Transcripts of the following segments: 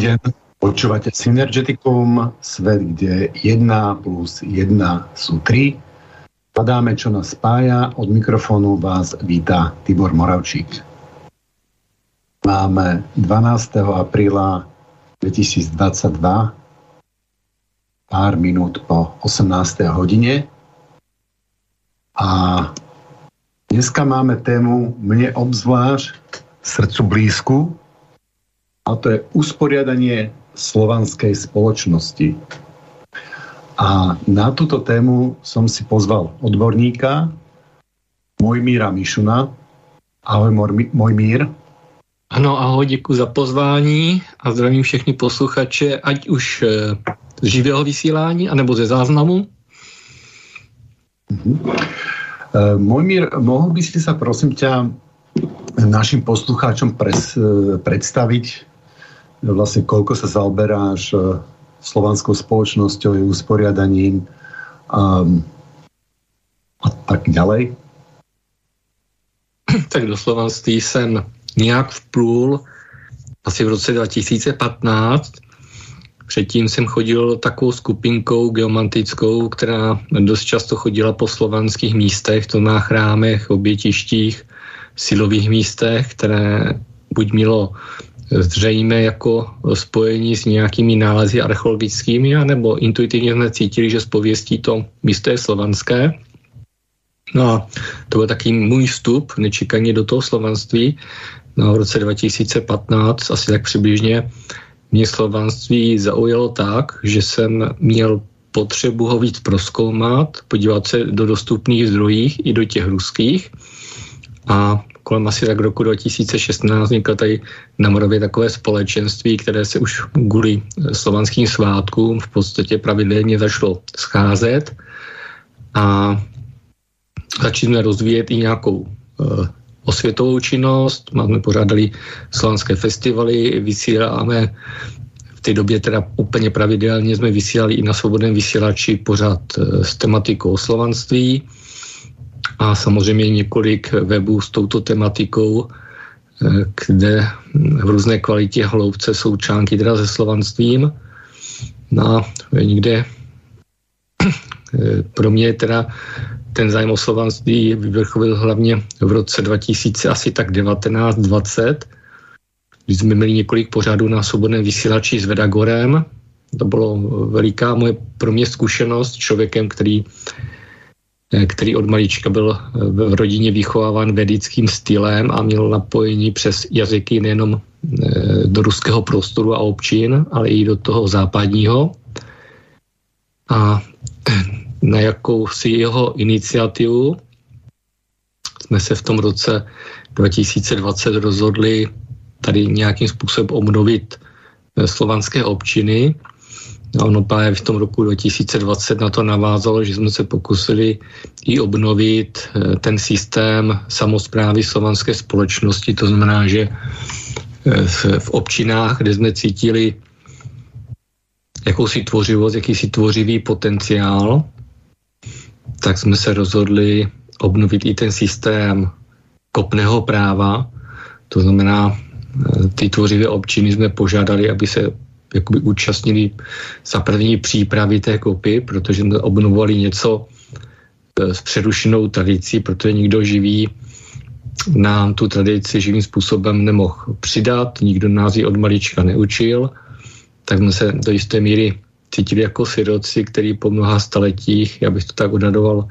Deň, počúvate Synergeticum, svet, kde 1 plus 1 sú 3. Padáme, čo nás spája. Od mikrofónu vás víta Tibor Moravčík. Máme 12. apríla 2022, pár minút po 18. hodine. A dneska máme tému mne obzvlášť srdcu blízku, a to je usporiadanie slovanskej spoločnosti. A na túto tému som si pozval odborníka Mojmíra Mišuna. Ahoj Mojmír. Ano, ahoj, děkuji za pozvání a zdravím všechny posluchače, ať už eh, z živého vysílání, anebo ze záznamu. Uh-huh. Uh, Mojmír, mohl by si sa prosím ťa našim poslucháčom pres, eh, predstaviť vlastne koľko sa zaoberáš eh, slovanskou spoločnosťou, jej usporiadaním um, a tak ďalej? Tak do slovanství jsem nějak vplul asi v roce 2015. Předtím jsem chodil takovou skupinkou geomantickou, která dost často chodila po slovanských místech, to na chrámech, obětištích, silových místech, které buď mělo zřejmě jako spojení s nějakými nálezy archeologickými, anebo intuitivně jsme cítili, že z pověstí to místo je slovanské. No a to byl taký můj vstup nečekaně do toho slovanství. No, v roce 2015, asi tak přibližně, mě slovanství zaujalo tak, že jsem měl potřebu ho víc proskoumat, podívat se do dostupných zdrojích i do těch ruských. A kolem asi tak roku 2016 vzniklo tady na Moravě takové společenství, které se už kvůli slovanským svátkům v podstatě pravidelně začalo scházet a začali jsme rozvíjet i nějakou uh, osvětovou činnost, máme pořádali slovanské festivaly, vysíláme v té době teda úplně pravidelně jsme vysílali i na svobodném vysílači pořád uh, s tematikou slovanství a samozřejmě několik webů s touto tematikou, eh, kde v různé kvalitě hloubce jsou články teda se slovanstvím. No a někde eh, pro mě teda ten zájem o slovanství vyvrcholil hlavně v roce 2000, asi tak 19-20, kdy jsme měli několik pořadů na svobodném vysílači s Vedagorem. To bylo veliká moje pro mě zkušenost člověkem, který který od malička byl eh, v rodině vychováván vedickým stylem a měl napojení přes jazyky nejenom eh, do ruského prostoru a občin, ale i do toho západního. A na jakousi jeho iniciativu jsme se v tom roce 2020 rozhodli tady nějakým způsobem obnovit slovanské občiny ono právě v tom roku 2020 na to navázalo, že jsme se pokusili i obnovit eh, ten systém samozprávy slovanské společnosti, to znamená, že eh, v, občinách, kde jsme cítili jakousi tvořivost, jakýsi tvořivý potenciál, tak jsme se rozhodli obnovit i ten systém kopného práva, to znamená, eh, ty tvořivé občiny jsme požádali, aby se jakoby účastnili za první přípravy té kopy, protože obnovovali něco e, s přerušenou tradicí, protože nikdo živý nám tu tradici živým způsobem nemohl přidat, nikdo nás ji od malička neučil, tak jsme se do jisté míry cítili jako siroci, který po mnoha staletích, já bych to tak odhadoval,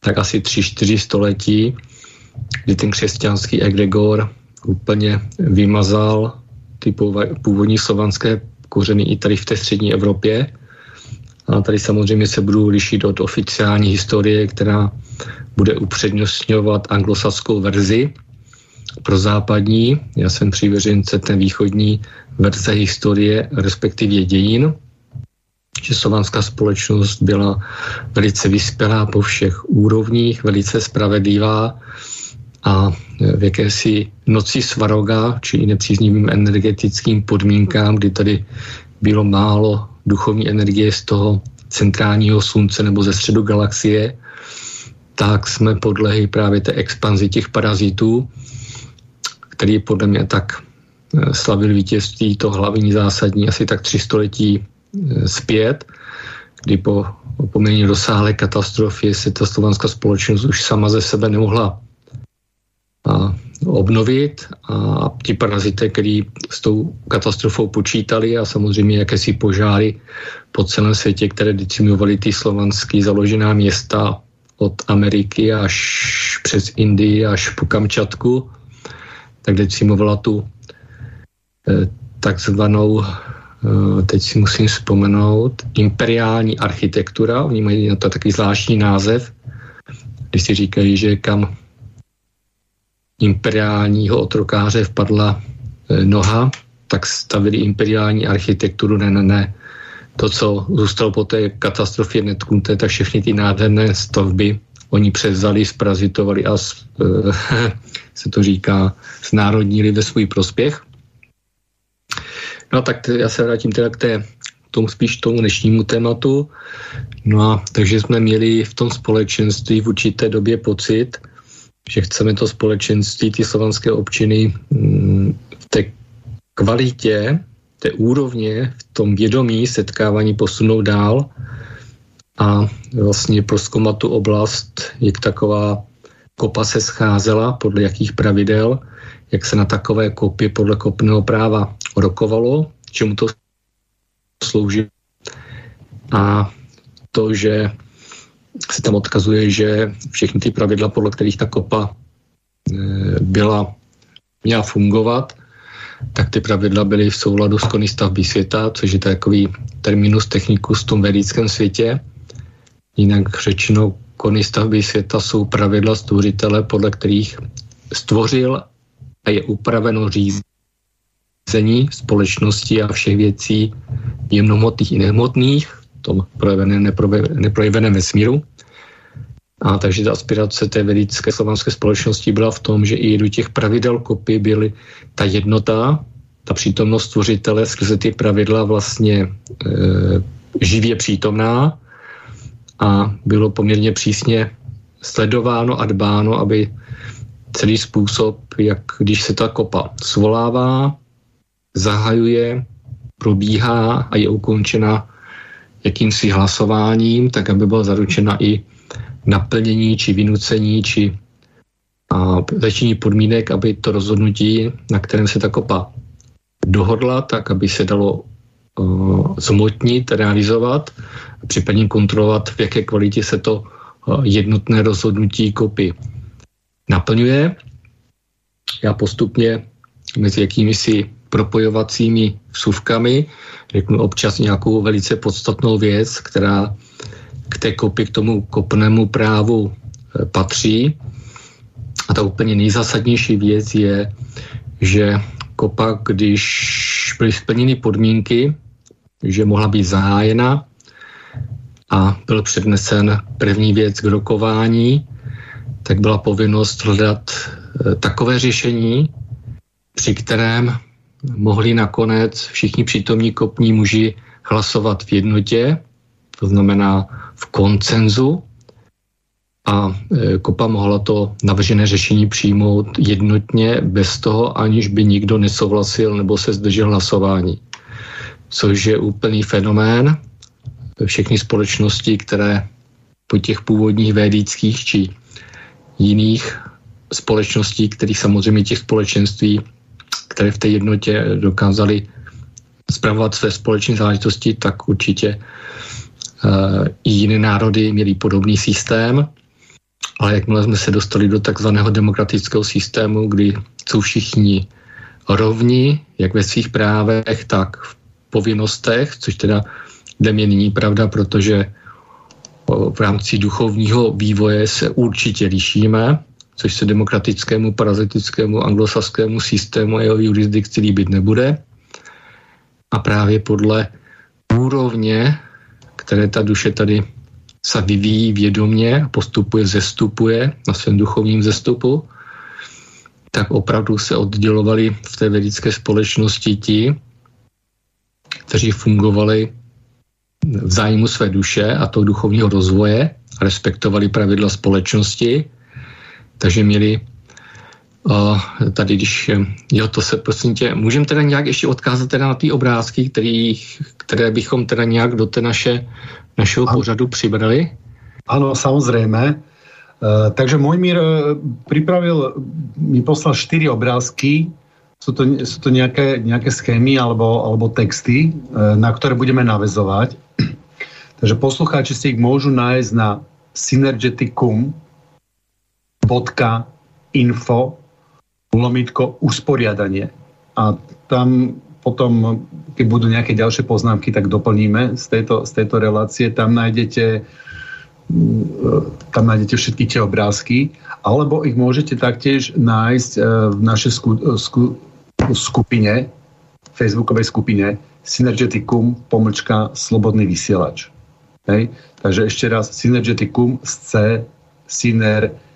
tak asi tři, čtyři století, kdy ten křesťanský egregor úplně vymazal ty původní slovanské kořeny i tady v té střední Evropě. A tady samozřejmě se budu lišit od oficiální historie, která bude upřednostňovat anglosaskou verzi pro západní. Já jsem přívěřence té východní verze historie, respektive dějin, že slovanská společnost byla velice vyspělá po všech úrovních, velice spravedlivá a v jakési noci svaroga, či nepříznivým energetickým podmínkám, kdy tady bylo málo duchovní energie z toho centrálního slunce nebo ze středu galaxie, tak jsme podlehy právě té expanzi těch parazitů, který podle mě tak slavil vítězství, to hlavní zásadní, asi tak tři století zpět, kdy po poměrně rozsáhlé katastrofě se ta slovanská společnost už sama ze sebe nemohla obnovit a ti parazité, kteří s tou katastrofou počítali a samozřejmě jakési požáry po celém světě, které decimovaly ty slovanský založená města od Ameriky až přes Indii až po Kamčatku, tak decimovala tu eh, takzvanou, eh, teď si musím vzpomenout, imperiální architektura, oni mají na to takový zvláštní název, když si říkají, že kam imperiálního otrokáře vpadla e, noha, tak stavili imperiální architekturu, ne, ne, ne. To, co zůstalo po té katastrofě netknuté, tak všechny ty nádherné stavby oni převzali, sprazitovali a e, se to říká, znárodnili ve svůj prospěch. No tak já se vrátím teda k té, tomu spíš tomu dnešnímu tématu. No a takže jsme měli v tom společenství v určité době pocit, že chceme to společenství, ty slovanské občiny mm, v té kvalitě, té úrovně, v tom vědomí setkávání posunout dál a vlastně proskoumat tu oblast, jak taková kopa se scházela, podle jakých pravidel, jak se na takové kopě podle kopného práva rokovalo, čemu to slouží. A to, že se tam odkazuje, že všechny ty pravidla, podle kterých ta kopa e, byla, měla fungovat, tak ty pravidla byly v souladu s kony stavby světa, což je takový terminus technicus v tom vedickém světě. Jinak řečeno, kony stavby světa jsou pravidla stvořitele, podle kterých stvořil a je upraveno řízení společnosti a všech věcí jemnohmotných i nehmotných, tom projevené, neprojeveném vesmíru. A takže ta aspirace té vedické slovanské společnosti byla v tom, že i do těch pravidel kopy byly ta jednota, ta přítomnost stvořitele skrze ty pravidla vlastně e, živě přítomná a bylo poměrně přísně sledováno a dbáno, aby celý způsob, jak když se ta kopa svolává, zahajuje, probíhá a je ukončena jakýmsi hlasováním, tak aby byla zaručena i naplnění či vynucení či a začíní podmínek, aby to rozhodnutí, na kterém se ta kopa dohodla, tak aby se dalo uh, zmotnit, realizovat, případně kontrolovat, v jaké kvalitě se to uh, jednotné rozhodnutí kopy naplňuje. Já postupně mezi jakými si propojovacími vsuvkami řeknu občas nějakou velice podstatnou věc, která k té kopy, k tomu kopnému právu e, patří. A ta úplně nejzásadnější věc je, že kopa, když byly splněny podmínky, že mohla být zahájena a byl přednesen první věc k rokování, tak byla povinnost hledat e, takové řešení, při kterém mohli nakonec všichni přítomní kopní muži hlasovat v jednotě, to znamená v koncenzu, a e, Kopa mohla to navržené řešení přijmout jednotně bez toho, aniž by nikdo nesouhlasil nebo se zdržel hlasování. Což je úplný fenomén. Všechny společnosti, které po těch původních védických či jiných společností, kterých samozřejmě těch společenství které v té jednotě dokázali zpravovat své společné záležitosti, tak určitě uh, i jiné národy měly podobný systém. Ale jakmile jsme se dostali do takzvaného demokratického systému, kdy jsou všichni rovni, jak ve svých právech, tak v povinnostech, což teda jde mě nyní pravda, protože v rámci duchovního vývoje se určitě lišíme což se demokratickému parazitickému anglosaskému systému a jeho jurisdikci líbit nebude. A právě podle úrovně, které ta duše tady se vyvíjí vědomě, postupuje, zestupuje na svém duchovním zestupu, tak opravdu se oddělovali v té vědické společnosti ti, kteří fungovali v zájmu své duše a toho duchovního rozvoje, respektovali pravidla společnosti takže měli tady, když, jo, to se prosím tě, můžeme teda nějak ještě odkázat teda na ty obrázky, který, které bychom teda nějak do té naše, našeho ano. pořadu přibrali? Ano, samozřejmě. Uh, takže Mojmír uh, připravil, mi poslal čtyři obrázky, jsou to, jsou to nějaké, nějaké schémy alebo, alebo texty, na které budeme navezovat. takže poslucháči si ich môžu nájsť na synergeticum.info lomitko usporiadanie. A tam potom, keď budú nejaké ďalšie poznámky, tak doplníme z tejto, z tejto relácie. Tam nájdete mm, tam nájdete všetky tie obrázky, alebo ich môžete taktiež nájsť e, v našej sku, sku, skupine, facebookovej skupine Synergeticum pomlčka Slobodný vysielač. Hej? Takže ešte raz Synergeticum z C synergeticum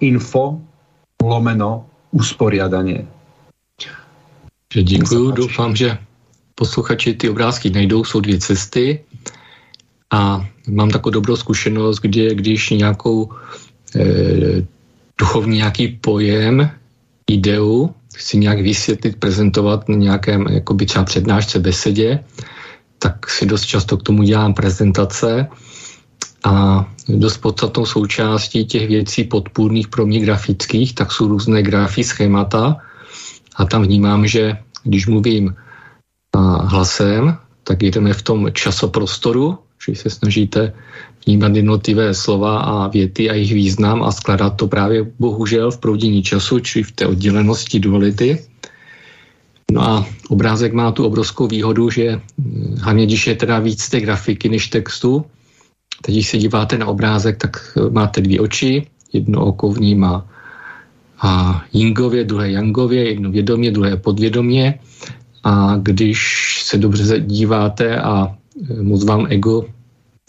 info lomeno usporiadanie. Děkuji, doufám, že posluchači ty obrázky najdou, jsou dvě cesty. A mám takovou dobrou zkušenost, kdy když nějakou e, duchovní nějaký pojem, ideu, chci nějak vysvětlit, prezentovat na nějakém jakoby třeba přednášce, besedě, tak si dost často k tomu dělám prezentace a dost podstatnou součástí těch věcí podpůrných pro mě grafických, tak jsou různé grafy, schémata a tam vnímám, že když mluvím hlasem, tak jdeme v tom časoprostoru, že se snažíte vnímat jednotlivé slova a věty a jejich význam a skladat to právě bohužel v proudění času, či v té oddělenosti duality. No a obrázek má tu obrovskou výhodu, že hlavně když je teda víc té grafiky než textu, Teď, když se díváte na obrázek, tak eh, máte dvě oči, jedno oko vnímá a Yingově, druhé Yangově, jedno vědomě, druhé podvědomě. A když se dobře díváte a eh, moc vám ego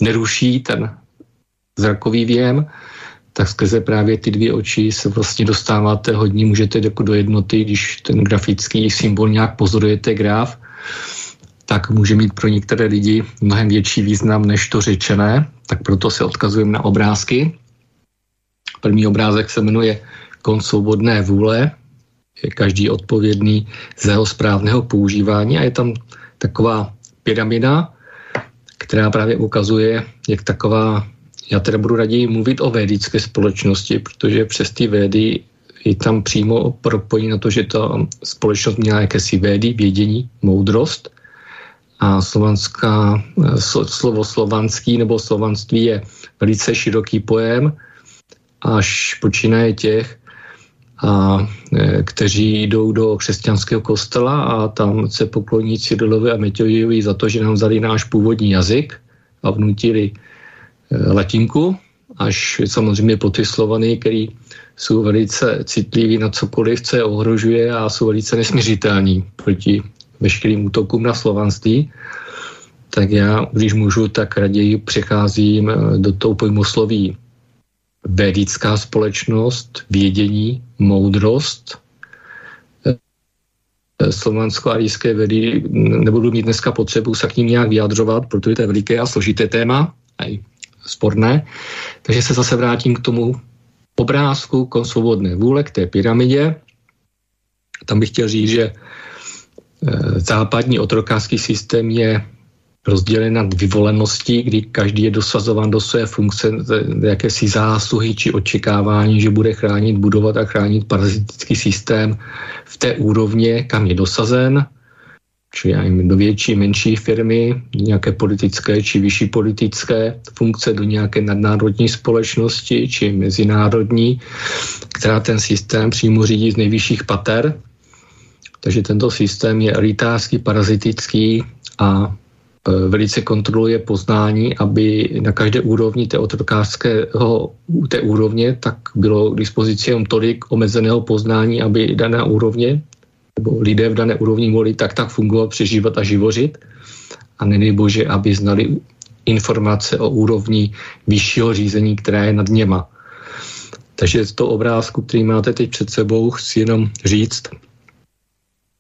neruší ten zrakový věm, tak skrze právě ty dvě oči se vlastně dostáváte hodně, můžete jako do jednoty, když ten grafický symbol nějak pozorujete graf, tak může mít pro některé lidi mnohem větší význam než to řečené, tak proto se odkazujeme na obrázky. První obrázek se jmenuje Kon svobodné vůle, je každý odpovědný za jeho správného používání a je tam taková pyramida, která právě ukazuje, jak taková, já teda budu raději mluvit o védické společnosti, protože přes ty védy je tam přímo propojení na to, že ta společnost měla jakési védy, vědění, moudrost a slovanská, slovo slovanský nebo slovanství je velice široký pojem, až počínaje těch, a, eh, kteří jdou do křesťanského kostela a tam se pokloní Cyrilovi a Metodějovi za to, že nám vzali náš původní jazyk a vnutili eh, latinku, až samozřejmě po ty Slovany, který jsou velice citliví na cokoliv, co je ohrožuje a jsou velice nesměřitelní proti veškerým útokům na slovanství, tak já, když můžu, tak raději přecházím eh, do toho pojmosloví védická společnost, vědění, moudrost, eh, slovansko-arijské vedy nebudu mít dneska potřebu se k ním nějak vyjadřovat, protože to je veliké a složité téma, aj sporné. Takže se zase vrátím k tomu obrázku kon svobodné vůle, k té pyramidě. Tam bych chtěl říct, že západní otrokářský systém je rozdělen na vyvolenosti, kdy každý je dosazován do své funkce jakési zásluhy či očekávání, že bude chránit, budovat a chránit parazitický systém v té úrovně, kam je dosazen, či do větší, menší firmy, nějaké politické či vyšší politické funkce do nějaké nadnárodní společnosti či mezinárodní, která ten systém přímo řídí z nejvyšších pater takže tento systém je elitářský, parazitický a e, velice kontroluje poznání, aby na každé úrovni té otrokářského té úrovně tak bylo k dispozici jen tolik omezeného poznání, aby daná úrovně nebo lidé v dané úrovni mohli tak tak fungovat, přežívat a živořit. A nedej bože, aby znali informace o úrovni vyššího řízení, která je nad něma. Takže z toho obrázku, který máte teď před sebou, chci jenom říct,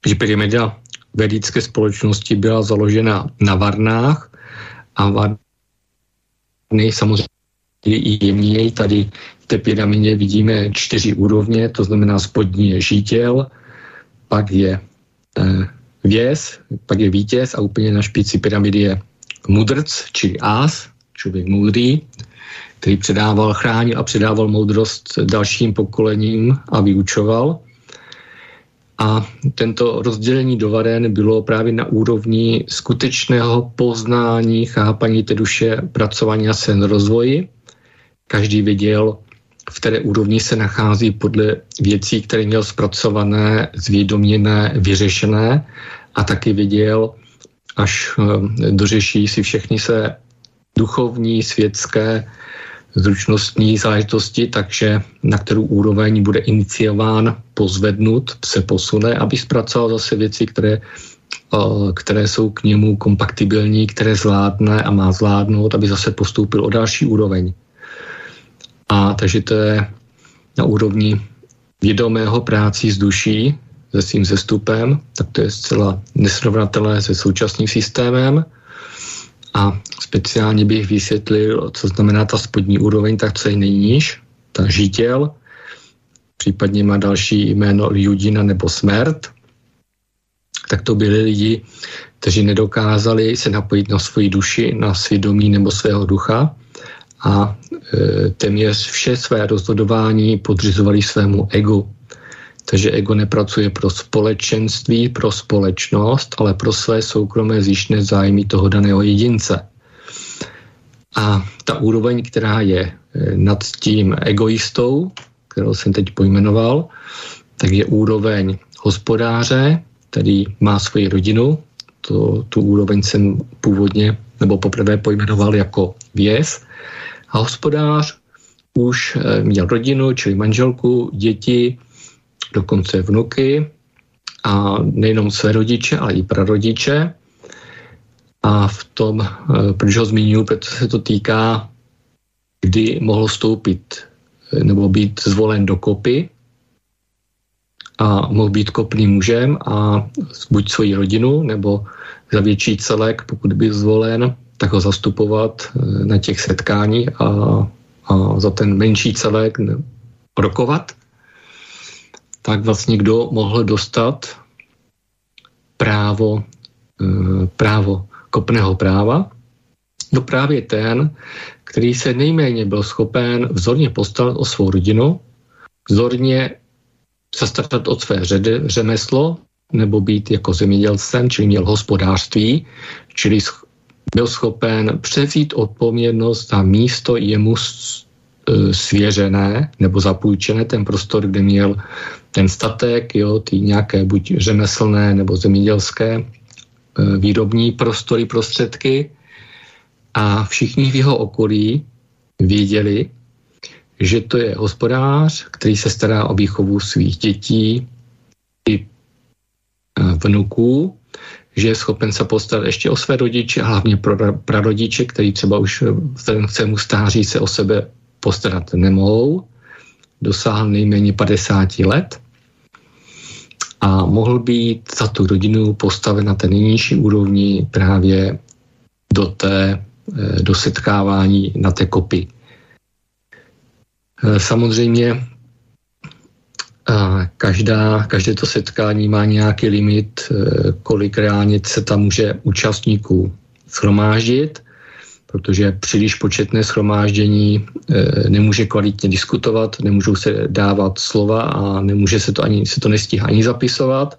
že pyramida vedické společnosti byla založena na Varnách a Varny samozřejmě i jemněji. Tady v té pyramidě vidíme čtyři úrovně, to znamená spodní je žítěl, pak je eh, věz, pak je vítěz a úplně na špici pyramidy je mudrc, čili ás, člověk moudrý, který předával, chránil a předával moudrost dalším pokolením a vyučoval. A tento rozdělení do varen bylo právě na úrovni skutečného poznání, chápaní té duše, pracování a sen rozvoji. Každý věděl, v které úrovni se nachází podle věcí, které měl zpracované, zvědoměné, vyřešené a taky věděl, až eh, dořeší si všechny se duchovní, světské, zručnostní záležitosti, takže na kterou úroveň bude iniciován, pozvednut, se posune, aby zpracoval zase věci, které, eh, které jsou k němu kompatibilní, které zvládne a má zvládnout, aby zase postoupil o další úroveň. A takže to je na úrovni vědomého práci s duší, se svým zestupem, tak to je zcela nesrovnatelné se současným systémem. A speciálně bych vysvětlil, co znamená ta spodní úroveň, tak co je nejníž, ta žitěl, případně má další jméno Ljudina nebo Smrt, tak to byli lidi, kteří nedokázali se napojit na svoji duši, na svědomí nebo svého ducha a e, téměř vše své rozhodování podřizovali svému egu. Takže ego nepracuje pro společenství, pro společnost, ale pro své soukromé zjištné zájmy toho daného jedince. A ta úroveň, která je e, nad tím egoistou, kterou jsem teď pojmenoval, tak je úroveň hospodáře, který má svoji rodinu. To, tu úroveň jsem původně nebo poprvé pojmenoval jako věz. A hospodář už e, měl rodinu, čili manželku, děti, dokonce vnuky a nejenom své rodiče, ale i prarodiče. A v tom, eh, proč ho zmiňuji, protože se to týká, kdy mohl vstoupit eh, nebo být zvolen do kopy a mohl být kopným mužem a buď svoji rodinu nebo za větší celek, pokud by zvolen, tak ho zastupovat eh, na těch setkáních a, a za ten menší celek rokovat tak vlastně kdo mohl dostat právo, eh, právo kopného práva, no právě ten, který se nejméně byl schopen vzorně postarat o svou rodinu, vzorně zastarat od své ředy, řemeslo, nebo být jako zemědělcem, čili měl hospodářství, čili byl schopen převzít odpovědnost za místo jemu svěřené nebo zapůjčené ten prostor, kde měl ten statek, jo, ty nějaké buď řemeslné nebo zemědělské e, výrobní prostory, prostředky. A všichni v jeho okolí věděli, že to je hospodář, který se stará o výchovu svých dětí i e, vnuků, že je schopen se postarat ještě o své rodiče hlavně pro prarodiče, který třeba už v svému stáří se o sebe postarat nemohou, dosáhl nejméně 50 let. A mohl být za tu rodinu postaven na té nejnižší úrovni právě do té eh, do setkávání na té kopy. Eh, samozřejmě eh, každá, každé to setkání má nějaký limit, kolik reálně se tam může účastníků schromáždit protože příliš početné schromáždění e, nemůže kvalitně diskutovat, nemůžou se dávat slova a nemůže se to ani, se to nestíhá ani zapisovat.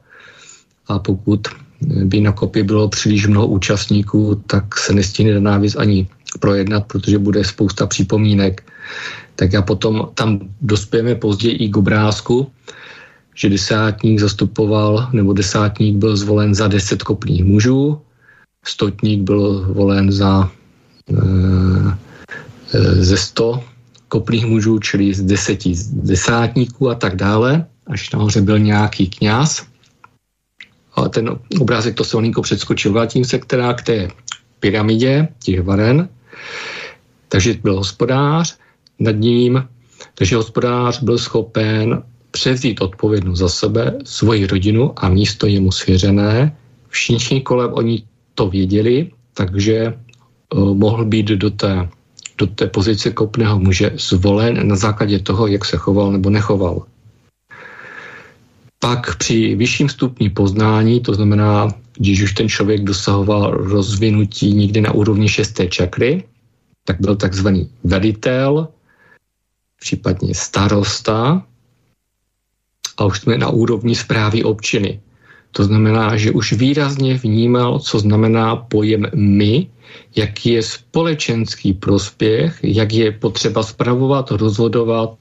A pokud by na kopii bylo příliš mnoho účastníků, tak se nestihne daná věc ani projednat, protože bude spousta připomínek. Tak a potom tam dospějeme později i k obrázku, že desátník zastupoval, nebo desátník byl zvolen za deset kopných mužů, stotník byl volen za Eh, ze 100 kopných mužů, čili z deseti desátníků a tak dále, až nahoře byl nějaký kňaz. A ten obrázek to se oninko předskočil, vrátím se která k té pyramidě těch varen. Takže byl hospodář, nad ním, takže hospodář byl schopen převzít odpovědnost za sebe, svoji rodinu a místo jemu svěřené. Všichni kolem oni to věděli, takže Eh, mohl být do té do té pozice kopného muže zvolen na základě toho, jak se choval nebo nechoval. Pak při vyšším stupni poznání, to znamená, když už ten člověk dosahoval rozvinutí někdy na úrovni šesté čakry, tak byl takzvaný velitel, případně starosta, a už jsme na úrovni zprávy občiny. To znamená, že už výrazně vnímal, co znamená pojem my, jaký je společenský prospěch, jak je potřeba spravovat, rozhodovat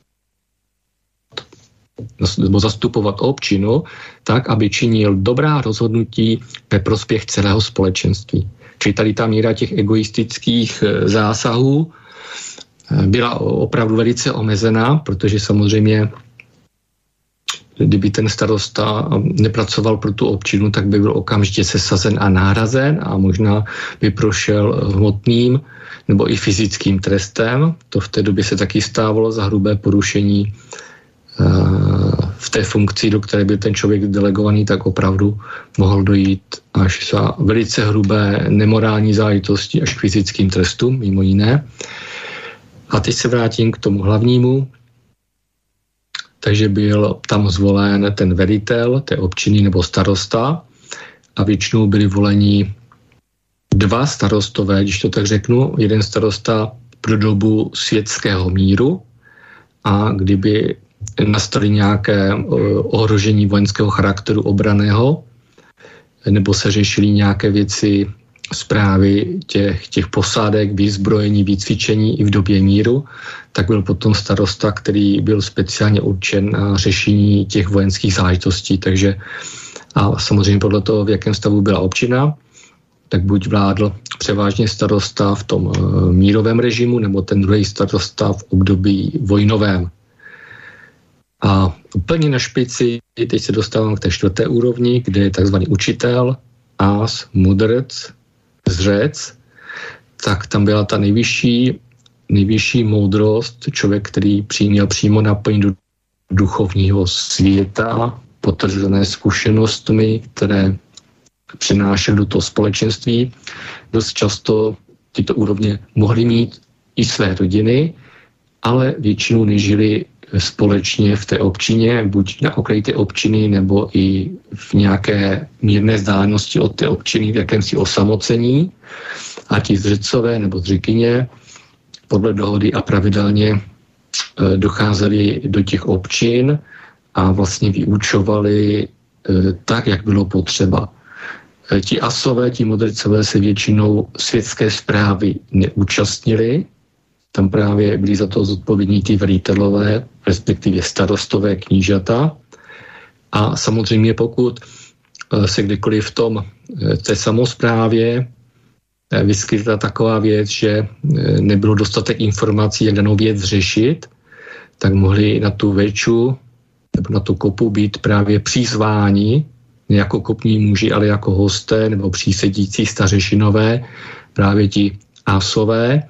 nebo zastupovat občinu, tak, aby činil dobrá rozhodnutí ve prospěch celého společenství. Čili tady ta míra těch egoistických eh, zásahů eh, byla opravdu velice omezená, protože samozřejmě kdyby ten starosta nepracoval pro tu občinu, tak by byl okamžitě sesazen a nárazen a možná by prošel hmotným nebo i fyzickým trestem. To v té době se taky stávalo za hrubé porušení eh, v té funkci, do které byl ten člověk delegovaný, tak opravdu mohl dojít až za velice hrubé nemorální záležitosti až k fyzickým trestům, mimo jiné. A teď se vrátím k tomu hlavnímu, takže byl tam zvolen ten velitel té občiny nebo starosta a většinou byli voleni dva starostové, když to tak řeknu, jeden starosta pro dobu světského míru a kdyby nastaly nějaké eh, ohrožení vojenského charakteru obraného, nebo se řešily nějaké věci zprávy těch, těch posádek, výzbrojení, výcvičení i v době míru, tak byl potom starosta, který byl speciálně určen na řešení těch vojenských záležitostí. Takže a samozřejmě podle toho, v jakém stavu byla občina, tak buď vládl převážně starosta v tom e, mírovém režimu, nebo ten druhý starosta v období vojnovém. A úplně na špici, teď se dostávám k té čtvrté úrovni, kde je takzvaný učitel, ás, mudrc, zřec, tak tam byla ta nejvyšší, nejvyšší moudrost, člověk, který přiměl přímo napojení do duchovního světa, potržené zkušenostmi, které přinášely do toho společenství. Dost často tyto úrovně mohly mít i své rodiny, ale většinou nežili společně v té občině, buď na okraji té občiny, nebo i v nějaké mírné vzdálenosti od té občiny, v jakémsi osamocení. A ti zřecové nebo zřikyně podle dohody a pravidelně e, docházeli do těch občin a vlastně vyučovali e, tak, jak bylo potřeba. E, ti asové, ti modricové se většinou světské zprávy neúčastnili, tam právě byli za to zodpovědní ty velitelové, respektive starostové knížata. A samozřejmě pokud eh, se kdykoliv v tom eh, té samozprávě eh, vyskytla taková věc, že nebylo dostatek informací, jak danou věc řešit, tak mohli na tu veču nebo na tu kopu být právě přizváni, ne jako kopní muži, ale jako hosté nebo přísedící stařešinové, právě ti ásové,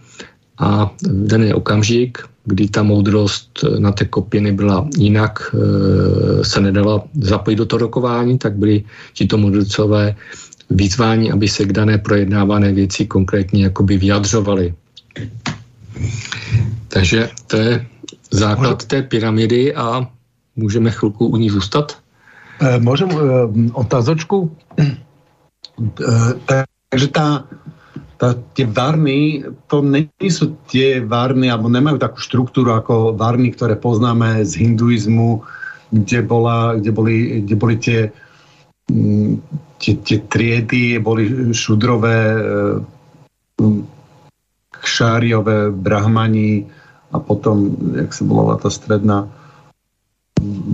a v daný okamžik, kdy ta moudrost na té kopiny byla jinak, e, se nedala zapojit do toho rokování, tak byli tito moudrcové výzváni, aby se k dané projednávané věci konkrétně jakoby vyjadřovali. Takže to je základ té pyramidy a můžeme chvilku u ní zůstat? E, můžem e, otázočku? Takže ta tá, tie varny, to nie sú tie varny, alebo nemajú takú štruktúru ako varny, ktoré poznáme z hinduizmu, kde, bola, kde, boli, kde boli tie, mm, tie, tie triedy, boli šudrové, eh, kšáriové, brahmani a potom, jak sa volala tá stredná,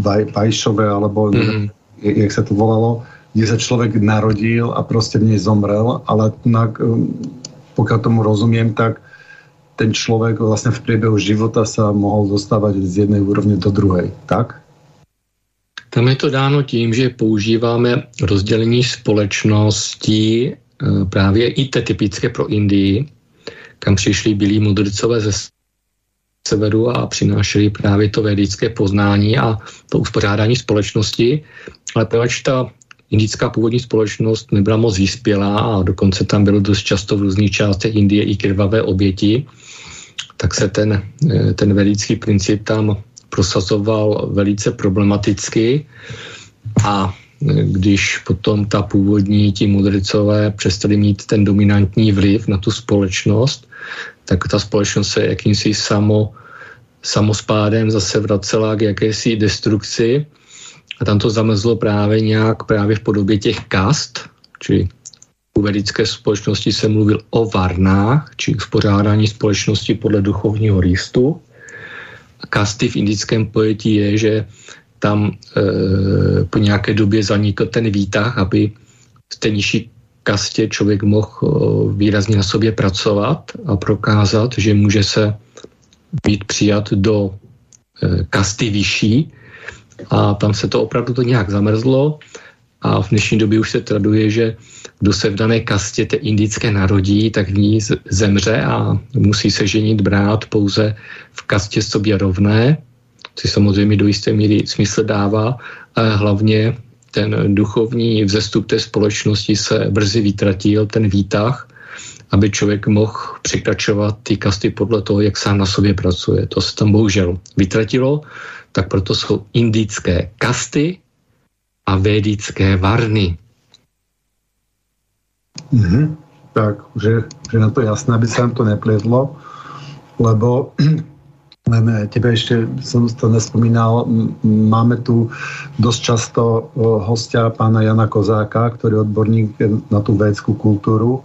vaj, vajšové, alebo mm. jak sa to volalo, kde sa človek narodil a prostě v nej zomrel, ale tak, um, pokiaľ tomu rozumiem, tak ten člověk vlastně v průběhu života sa mohl dostávat z jedné úrovně do druhé, tak? Tam je to dáno tím, že používáme rozdělení společnosti eh, právě i te typické pro Indii, kam přišli bílí mudrcové ze severu a přinášeli právě to vědické poznání a to uspořádání společnosti. Ale proč ta indická původní společnost nebyla moc vyspělá a dokonce tam bylo dost často v různých částech Indie i krvavé oběti. tak se ten, ten velický princip tam prosazoval velice problematicky a když potom ta původní, ti mudricové přestali mít ten dominantní vliv na tu společnost, tak ta společnost se jakýmsi samo, samospádem zase vracela k jakési destrukci a tam to zamezlo právě nějak právě v podobě těch kast, či u vedické společnosti se mluvil o varnách, či uspořádání společnosti podle duchovního rýstu. Kasty v indickém pojetí je, že tam e, po nějaké době zanikl ten výtah, aby v té nižší kastě člověk mohl e, výrazně na sobě pracovat a prokázat, že může se být přijat do e, kasty vyšší. A tam se to opravdu to nějak zamrzlo. A v dnešní době už se traduje, že kdo se v dané kastě té indické narodí, tak v ní zemře a musí se ženit brát pouze v kastě sobě rovné, což samozřejmě do jisté míry smysl dává, ale hlavně ten duchovní vzestup té společnosti se brzy vytratil, ten výtah, aby člověk mohl překračovat ty kasty podle toho, jak sám na sobě pracuje. To se tam bohužel vytratilo, tak proto jsou indické kasty a védické varny. Mm-hmm. Tak, že, že na to jasné, aby sa nám to neplietlo, lebo len tebe ešte som to nespomínal, máme tu dosť často hostia pána Jana Kozáka, ktorý je odborník na tú védskú kultúru,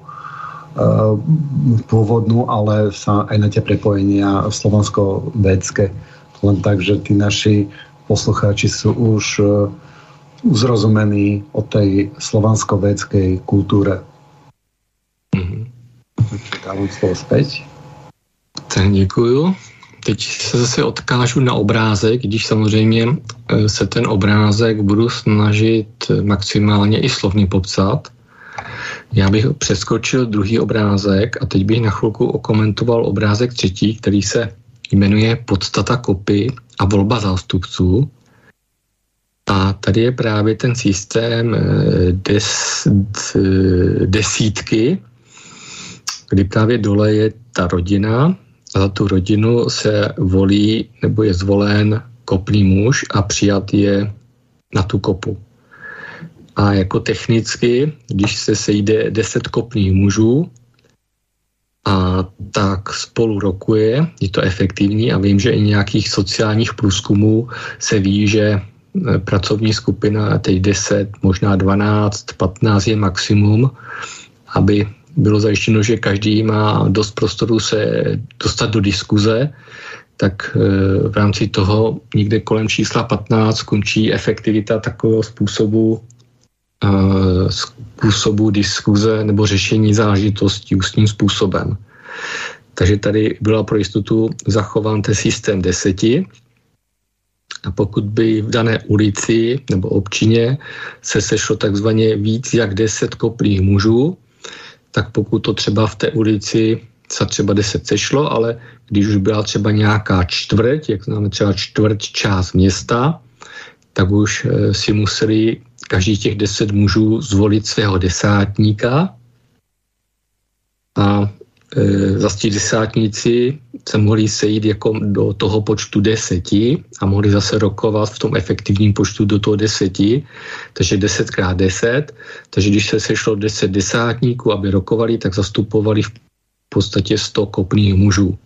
pôvodnú, ale sa aj na tie prepojenia slovansko-védske. Len tak, že tí naši poslucháči sú už uzrozumení o tej slovansko-védskej kultúre. Mm-hmm. Dávám slovo zpět. Tak děkuju. Teď se zase odkážu na obrázek, když samozřejmě eh, se ten obrázek budu snažit maximálně i slovně popsat. Já bych přeskočil druhý obrázek a teď bych na chvilku okomentoval obrázek třetí, který se jmenuje Podstata kopy a volba zástupců. A tady je právě ten systém eh, des, desítky, kdy právě dole je ta rodina a za tu rodinu se volí nebo je zvolen kopný muž a přijat je na tu kopu. A jako technicky, když se sejde deset kopných mužů, a tak spolu rokuje, je to efektivní a vím, že i nějakých sociálních průzkumů se ví, že Eh, pracovní skupina, teď 10, možná 12, 15 je maximum, aby bylo zajištěno, že každý má dost prostoru se dostat do diskuze, tak eh, v rámci toho někde kolem čísla 15 skončí efektivita takového způsobu způsobu diskuze nebo řešení zážitostí ústním způsobem. Takže tady byla pro jistotu zachován ten systém deseti, a pokud by v dané ulici nebo občině se sešlo takzvaně víc jak 10 koplých mužů, tak pokud to třeba v té ulici se třeba 10 sešlo, ale když už byla třeba nějaká čtvrť, jak známe třeba čtvrť část města, tak už eh, si museli každý těch 10 mužů zvolit svého desátníka a e, zase ti desátníci se mohli sejít jako do toho počtu deseti a mohli zase rokovat v tom efektivním počtu do toho deseti, takže deset krát deset, takže když se sešlo deset desátníků, aby rokovali, tak zastupovali v podstatě sto kopných mužů.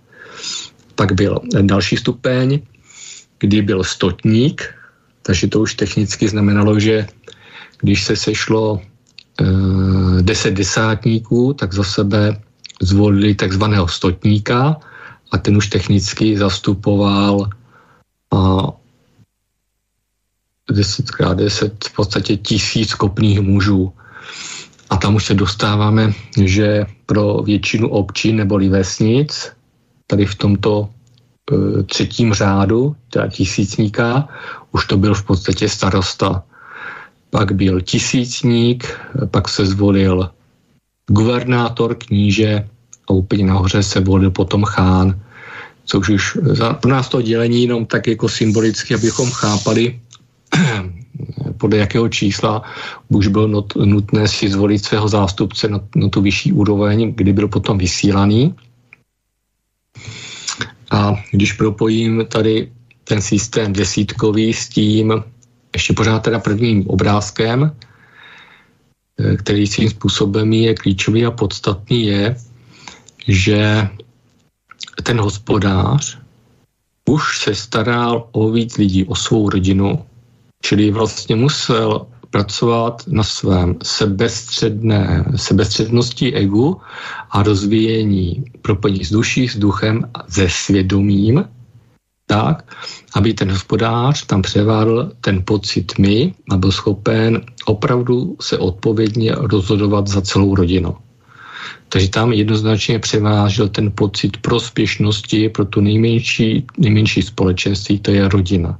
Pak byl další stupeň, kdy byl stotník, takže to už technicky znamenalo, že když se sešlo e, deset desátníků, tak za sebe zvolili takzvaného stotníka a ten už technicky zastupoval a 10x10 v podstatě tisíc kopných mužů. A tam už se dostáváme, že pro většinu občin neboli vesnic, tady v tomto e, třetím řádu, teda tisícníka, už to byl v podstatě starosta. Pak byl tisícník, pak se zvolil guvernátor, kníže a úplně nahoře se volil potom chán, což už za, pro nás to dělení jenom tak jako symbolicky, abychom chápali, podle jakého čísla už bylo not, nutné si zvolit svého zástupce na, na tu vyšší úroveň, kdy byl potom vysílaný. A když propojím tady ten systém desítkový s tím ještě pořád teda prvním obrázkem, eh, který svým způsobem je klíčový a podstatný, je, že ten hospodář už se staral o víc lidí, o svou rodinu, čili vlastně musel pracovat na svém sebestředné, sebestřednosti egu a rozvíjení propojení s duší, s duchem, se svědomím, tak, aby ten hospodář tam převádl ten pocit my a byl schopen opravdu se odpovědně rozhodovat za celou rodinu. Takže tam jednoznačně převážel ten pocit prospěšnosti pro tu nejmenší, nejmenší společenství, to je rodina.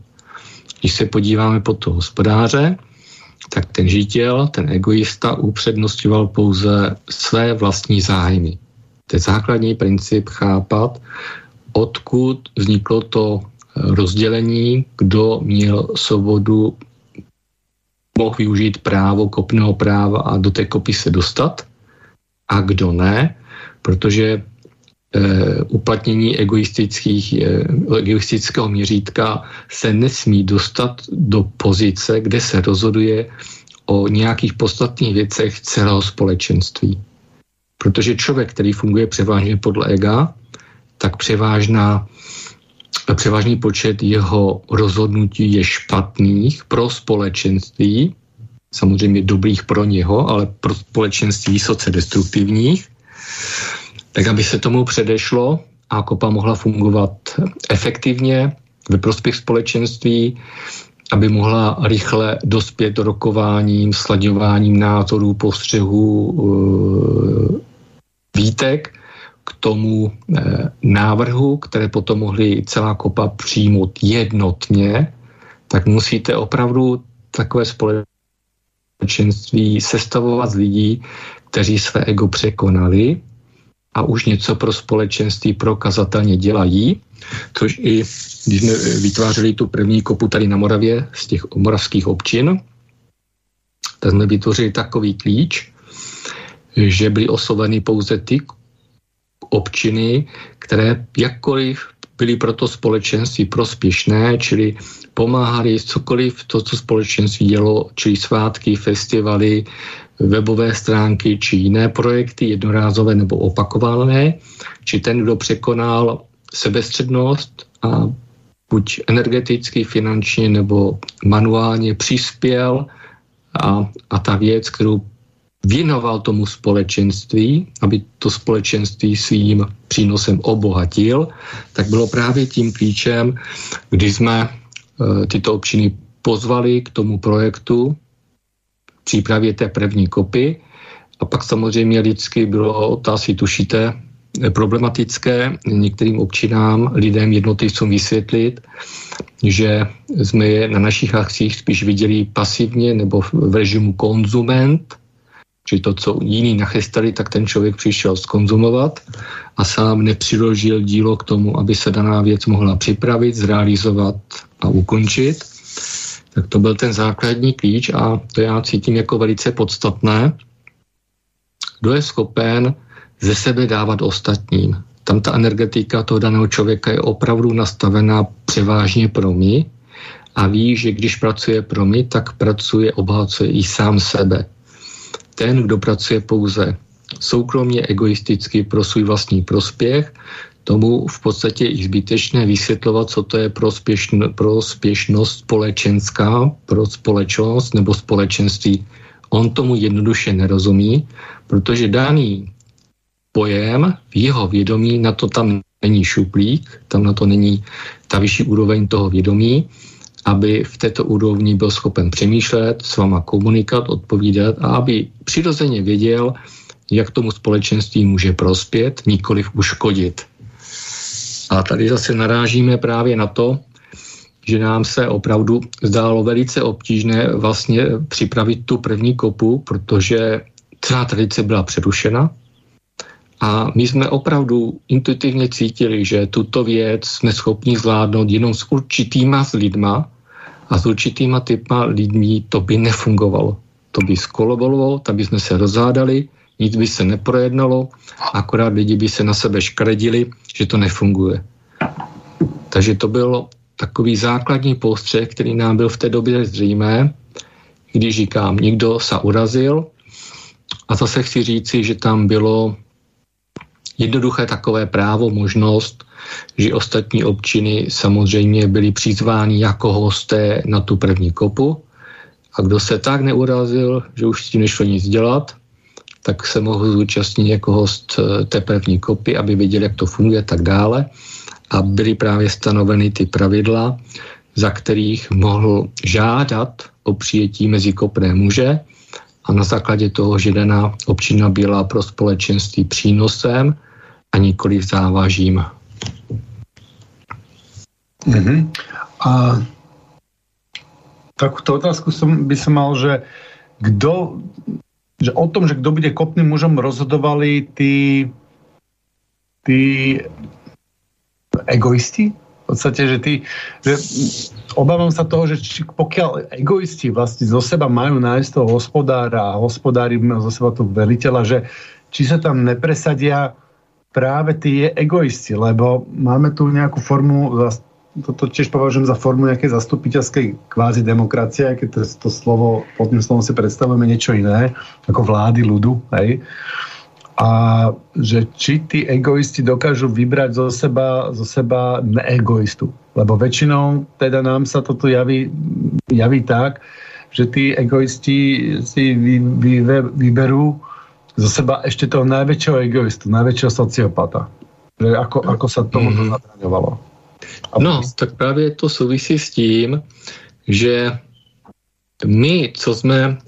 Když se podíváme pod toho hospodáře, tak ten žitel, ten egoista upřednostňoval pouze své vlastní zájmy. To je základní princip chápat, odkud vzniklo to rozdělení, kdo měl svobodu, mohl využít právo kopného práva a do té kopy se dostat a kdo ne, protože e, uplatnění egoistických, e, egoistického měřítka se nesmí dostat do pozice, kde se rozhoduje o nějakých podstatných věcech celého společenství. Protože člověk, který funguje převážně podle ega, tak převážná, převážný počet jeho rozhodnutí je špatných pro společenství, samozřejmě dobrých pro něho, ale pro společenství vysoce destruktivních, tak aby se tomu předešlo a kopa mohla fungovat efektivně ve prospěch společenství, aby mohla rychle dospět do rokováním, slaďováním názorů, postřehů, eh, výtek k tomu eh, návrhu, které potom mohly celá kopa přijmout jednotně, tak musíte opravdu takové společenství sestavovat z lidí, kteří své ego překonali a už něco pro společenství prokazatelně dělají, což i když jsme vytvářeli tu první kopu tady na Moravě z těch moravských občin, tak jsme vytvořili takový klíč, že byly osloveny pouze ty občiny, které jakkoliv byly pro to společenství prospěšné, čili pomáhali cokoliv to, co společenství dělo, čili svátky, festivaly, webové stránky či jiné projekty, jednorázové nebo opakované, či ten, kdo překonal sebestřednost a buď energeticky, finančně nebo manuálně přispěl a, a ta věc, kterou věnoval tomu společenství, aby to společenství svým přínosem obohatil, tak bylo právě tím klíčem, kdy jsme e, tyto občiny pozvali k tomu projektu přípravě té první kopy. A pak samozřejmě lidsky bylo, asi tušíte, problematické některým občinám, lidem, jednotlivcům vysvětlit, že jsme je na našich akcích spíš viděli pasivně nebo v režimu konzument, či to, co jiní nachystali, tak ten člověk přišel skonzumovat a sám nepřiložil dílo k tomu, aby se daná věc mohla připravit, zrealizovat a ukončit. Tak to byl ten základní klíč a to já cítím jako velice podstatné. Kdo je schopen ze sebe dávat ostatním. Tam ta energetika toho daného člověka je opravdu nastavená převážně pro mě a ví, že když pracuje pro mě, tak pracuje, obohacuje i sám sebe. Ten, kdo pracuje pouze soukromně, egoisticky pro svůj vlastní prospěch, tomu v podstatě i zbytečné vysvětlovat, co to je prospěšn, prospěšnost společenská pro společnost nebo společenství. On tomu jednoduše nerozumí, protože daný pojem v jeho vědomí, na to tam není šuplík, tam na to není ta vyšší úroveň toho vědomí, aby v této úrovni byl schopen přemýšlet, s váma komunikovat, odpovídat a aby přirozeně věděl, jak tomu společenství může prospět, nikoliv uškodit. A tady zase narážíme právě na to, že nám se opravdu zdálo velice obtížné vlastně připravit tu první kopu, protože celá tradice byla přerušena, a my jsme opravdu intuitivně cítili, že tuto věc jsme schopni zvládnout jenom s určitýma s lidma a s určitýma typma lidmi to by nefungovalo. To by skolovalo, tam by jsme se rozhádali, nic by se neprojednalo, akorát lidi by se na sebe škredili, že to nefunguje. Takže to byl takový základní postřeh, který nám byl v té době zřejmé, když říkám, někdo se urazil a zase chci říci, že tam bylo jednoduché takové právo, možnost, že ostatní občiny samozřejmě byly přizvány jako hosté na tu první kopu a kdo se tak neurazil, že už s tím nešlo nic dělat, tak se mohl zúčastnit jako host eh, té první kopy, aby viděli, jak to funguje tak dále. A byly právě stanoveny ty pravidla, za kterých mohl žádat o přijetí mezi kopné muže a na základě toho, že daná občina byla pro společenství přínosem a nikoli závažím. Mm-hmm. A takúto otázku som, by som mal, že kdo, že o tom, že kdo bude kopným mužom rozhodovali tí, tí egoisti? V podstate, že tí, že obávam sa toho, že či, pokiaľ egoisti vlastne zo seba majú nájsť toho hospodára a hospodári zo seba toho veliteľa, že či sa tam nepresadia práve tie egoisti, lebo máme tu nejakú formu, toto tiež považujem za formu nejakej zastupiteľskej kvázi demokracie, keď to, to slovo, pod tým slovom si predstavujeme niečo iné, ako vlády ľudu, hej. A že či tí egoisti dokážu vybrať zo seba, zo seba neegoistu. Lebo väčšinou teda nám sa toto javí, javí tak, že tí egoisti si vy, vy, vyberú zo seba ešte toho najväčšieho egoistu, najväčšieho sociopata. Že ako, ako sa tomu mm-hmm. zabraňovalo. No, tak právě to souvisí s tím, že my, co jsme e,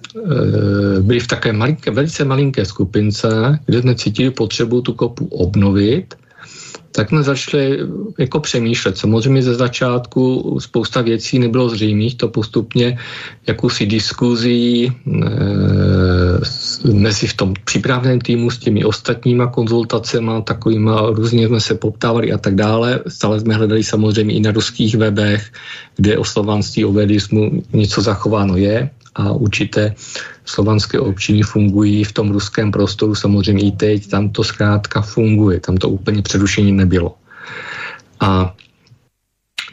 byli v také malinké, velice malinké skupince, kde jsme cítili potřebu tu kopu obnovit, tak jsme začali jako přemýšlet. Samozřejmě ze začátku spousta věcí nebylo zřejmých, to postupně jakousi diskuzí e, mezi v tom přípravném týmu s těmi ostatníma konzultacemi, takovýma různě jsme se poptávali a tak dále. Stále jsme hledali samozřejmě i na ruských webech, kde o slovanství, o vedismu něco zachováno je a určité slovanské občiny fungují v tom ruském prostoru, samozřejmě i teď, tam to zkrátka funguje, tam to úplně přerušení nebylo. A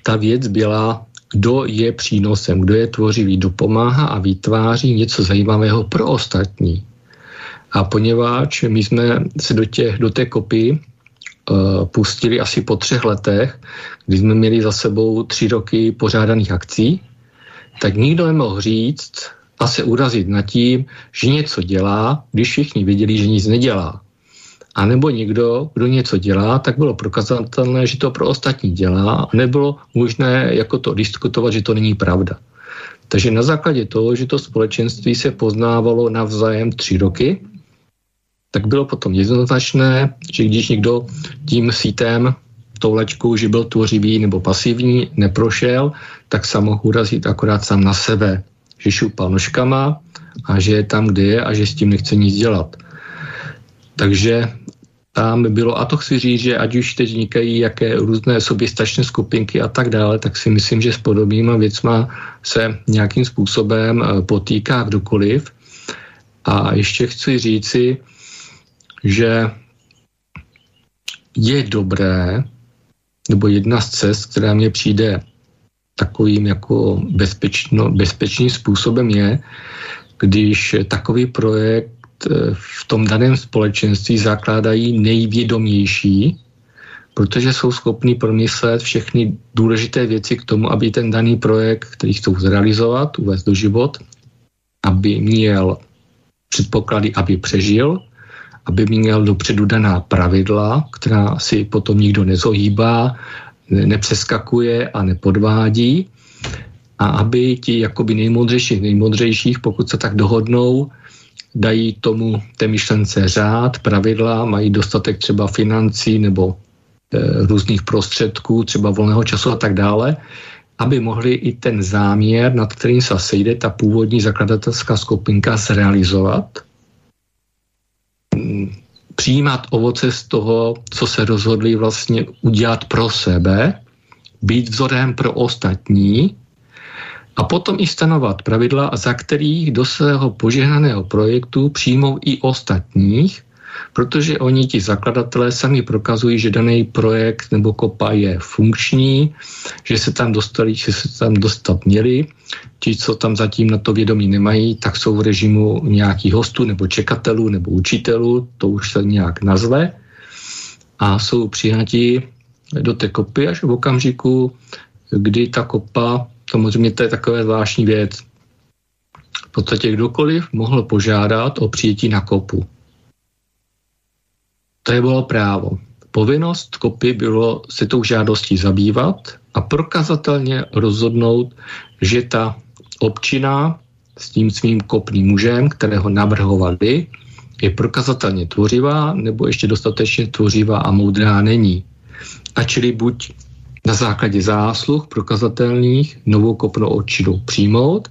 ta věc byla, kdo je přínosem, kdo je tvořivý, kdo pomáhá a vytváří něco zajímavého pro ostatní. A poněvadž my jsme se do, těch, do té kopy uh, pustili asi po třech letech, kdy jsme měli za sebou tři roky pořádaných akcí, tak nikdo nemohl říct a se urazit nad tím, že něco dělá, když všichni viděli, že nic nedělá. A nebo někdo, kdo něco dělá, tak bylo prokazatelné, že to pro ostatní dělá, nebylo možné jako to diskutovat, že to není pravda. Takže na základě toho, že to společenství se poznávalo navzájem tři roky, tak bylo potom jednoznačné, že když někdo tím sítem tou lačkou, že byl tvořivý nebo pasivní, neprošel, tak se mohl urazit akorát sám na sebe, že šupal nožkama a že je tam, kde je a že s tím nechce nic dělat. Takže tam bylo, a to chci říct, že ať už teď vznikají jaké různé soběstačné skupinky a tak dále, tak si myslím, že s podobnýma věcma se nějakým způsobem eh, potýká kdokoliv. A ještě chci říci, že je dobré, nebo jedna z cest, která mě přijde takovým jako bezpečno, bezpečným způsobem je, když takový projekt eh, v tom daném společenství zakládají nejvědomější, protože jsou schopni promyslet všechny důležité věci k tomu, aby ten daný projekt, který chcou zrealizovat, uvést do život, aby měl předpoklady, aby přežil, aby měl dopředu daná pravidla, která si potom nikdo nezohýbá, nepřeskakuje a nepodvádí. A aby ti jakoby nejmodřejších nejmodřejších, pokud se tak dohodnou, dají tomu té myšlence řád, pravidla, mají dostatek třeba financí nebo e, různých prostředků, třeba volného času a tak dále, aby mohli i ten záměr, nad kterým se sejde ta původní zakladatelská skupinka, zrealizovat přijímat ovoce z toho, co se rozhodli vlastně udělat pro sebe, být vzorem pro ostatní a potom i stanovat pravidla, za kterých do svého požehnaného projektu přijmou i ostatních, protože oni, ti zakladatelé, sami prokazují, že daný projekt nebo kopa je funkční, že se tam dostali, že se tam dostat měli. Ti, co tam zatím na to vědomí nemají, tak jsou v režimu nějakých hostů nebo čekatelů nebo učitelů, to už se nějak nazve, a jsou přijati do té kopy až v okamžiku, kdy ta kopa, samozřejmě to je takové zvláštní věc, v podstatě kdokoliv mohl požádat o přijetí na kopu. To je bylo právo. Povinnost kopy bylo se tou žádostí zabývat a prokazatelně rozhodnout, že ta občina s tím svým kopným mužem, kterého navrhovali, je prokazatelně tvořivá nebo ještě dostatečně tvořivá a moudrá není. A čili buď na základě zásluh prokazatelných novou kopnou občinu přijmout,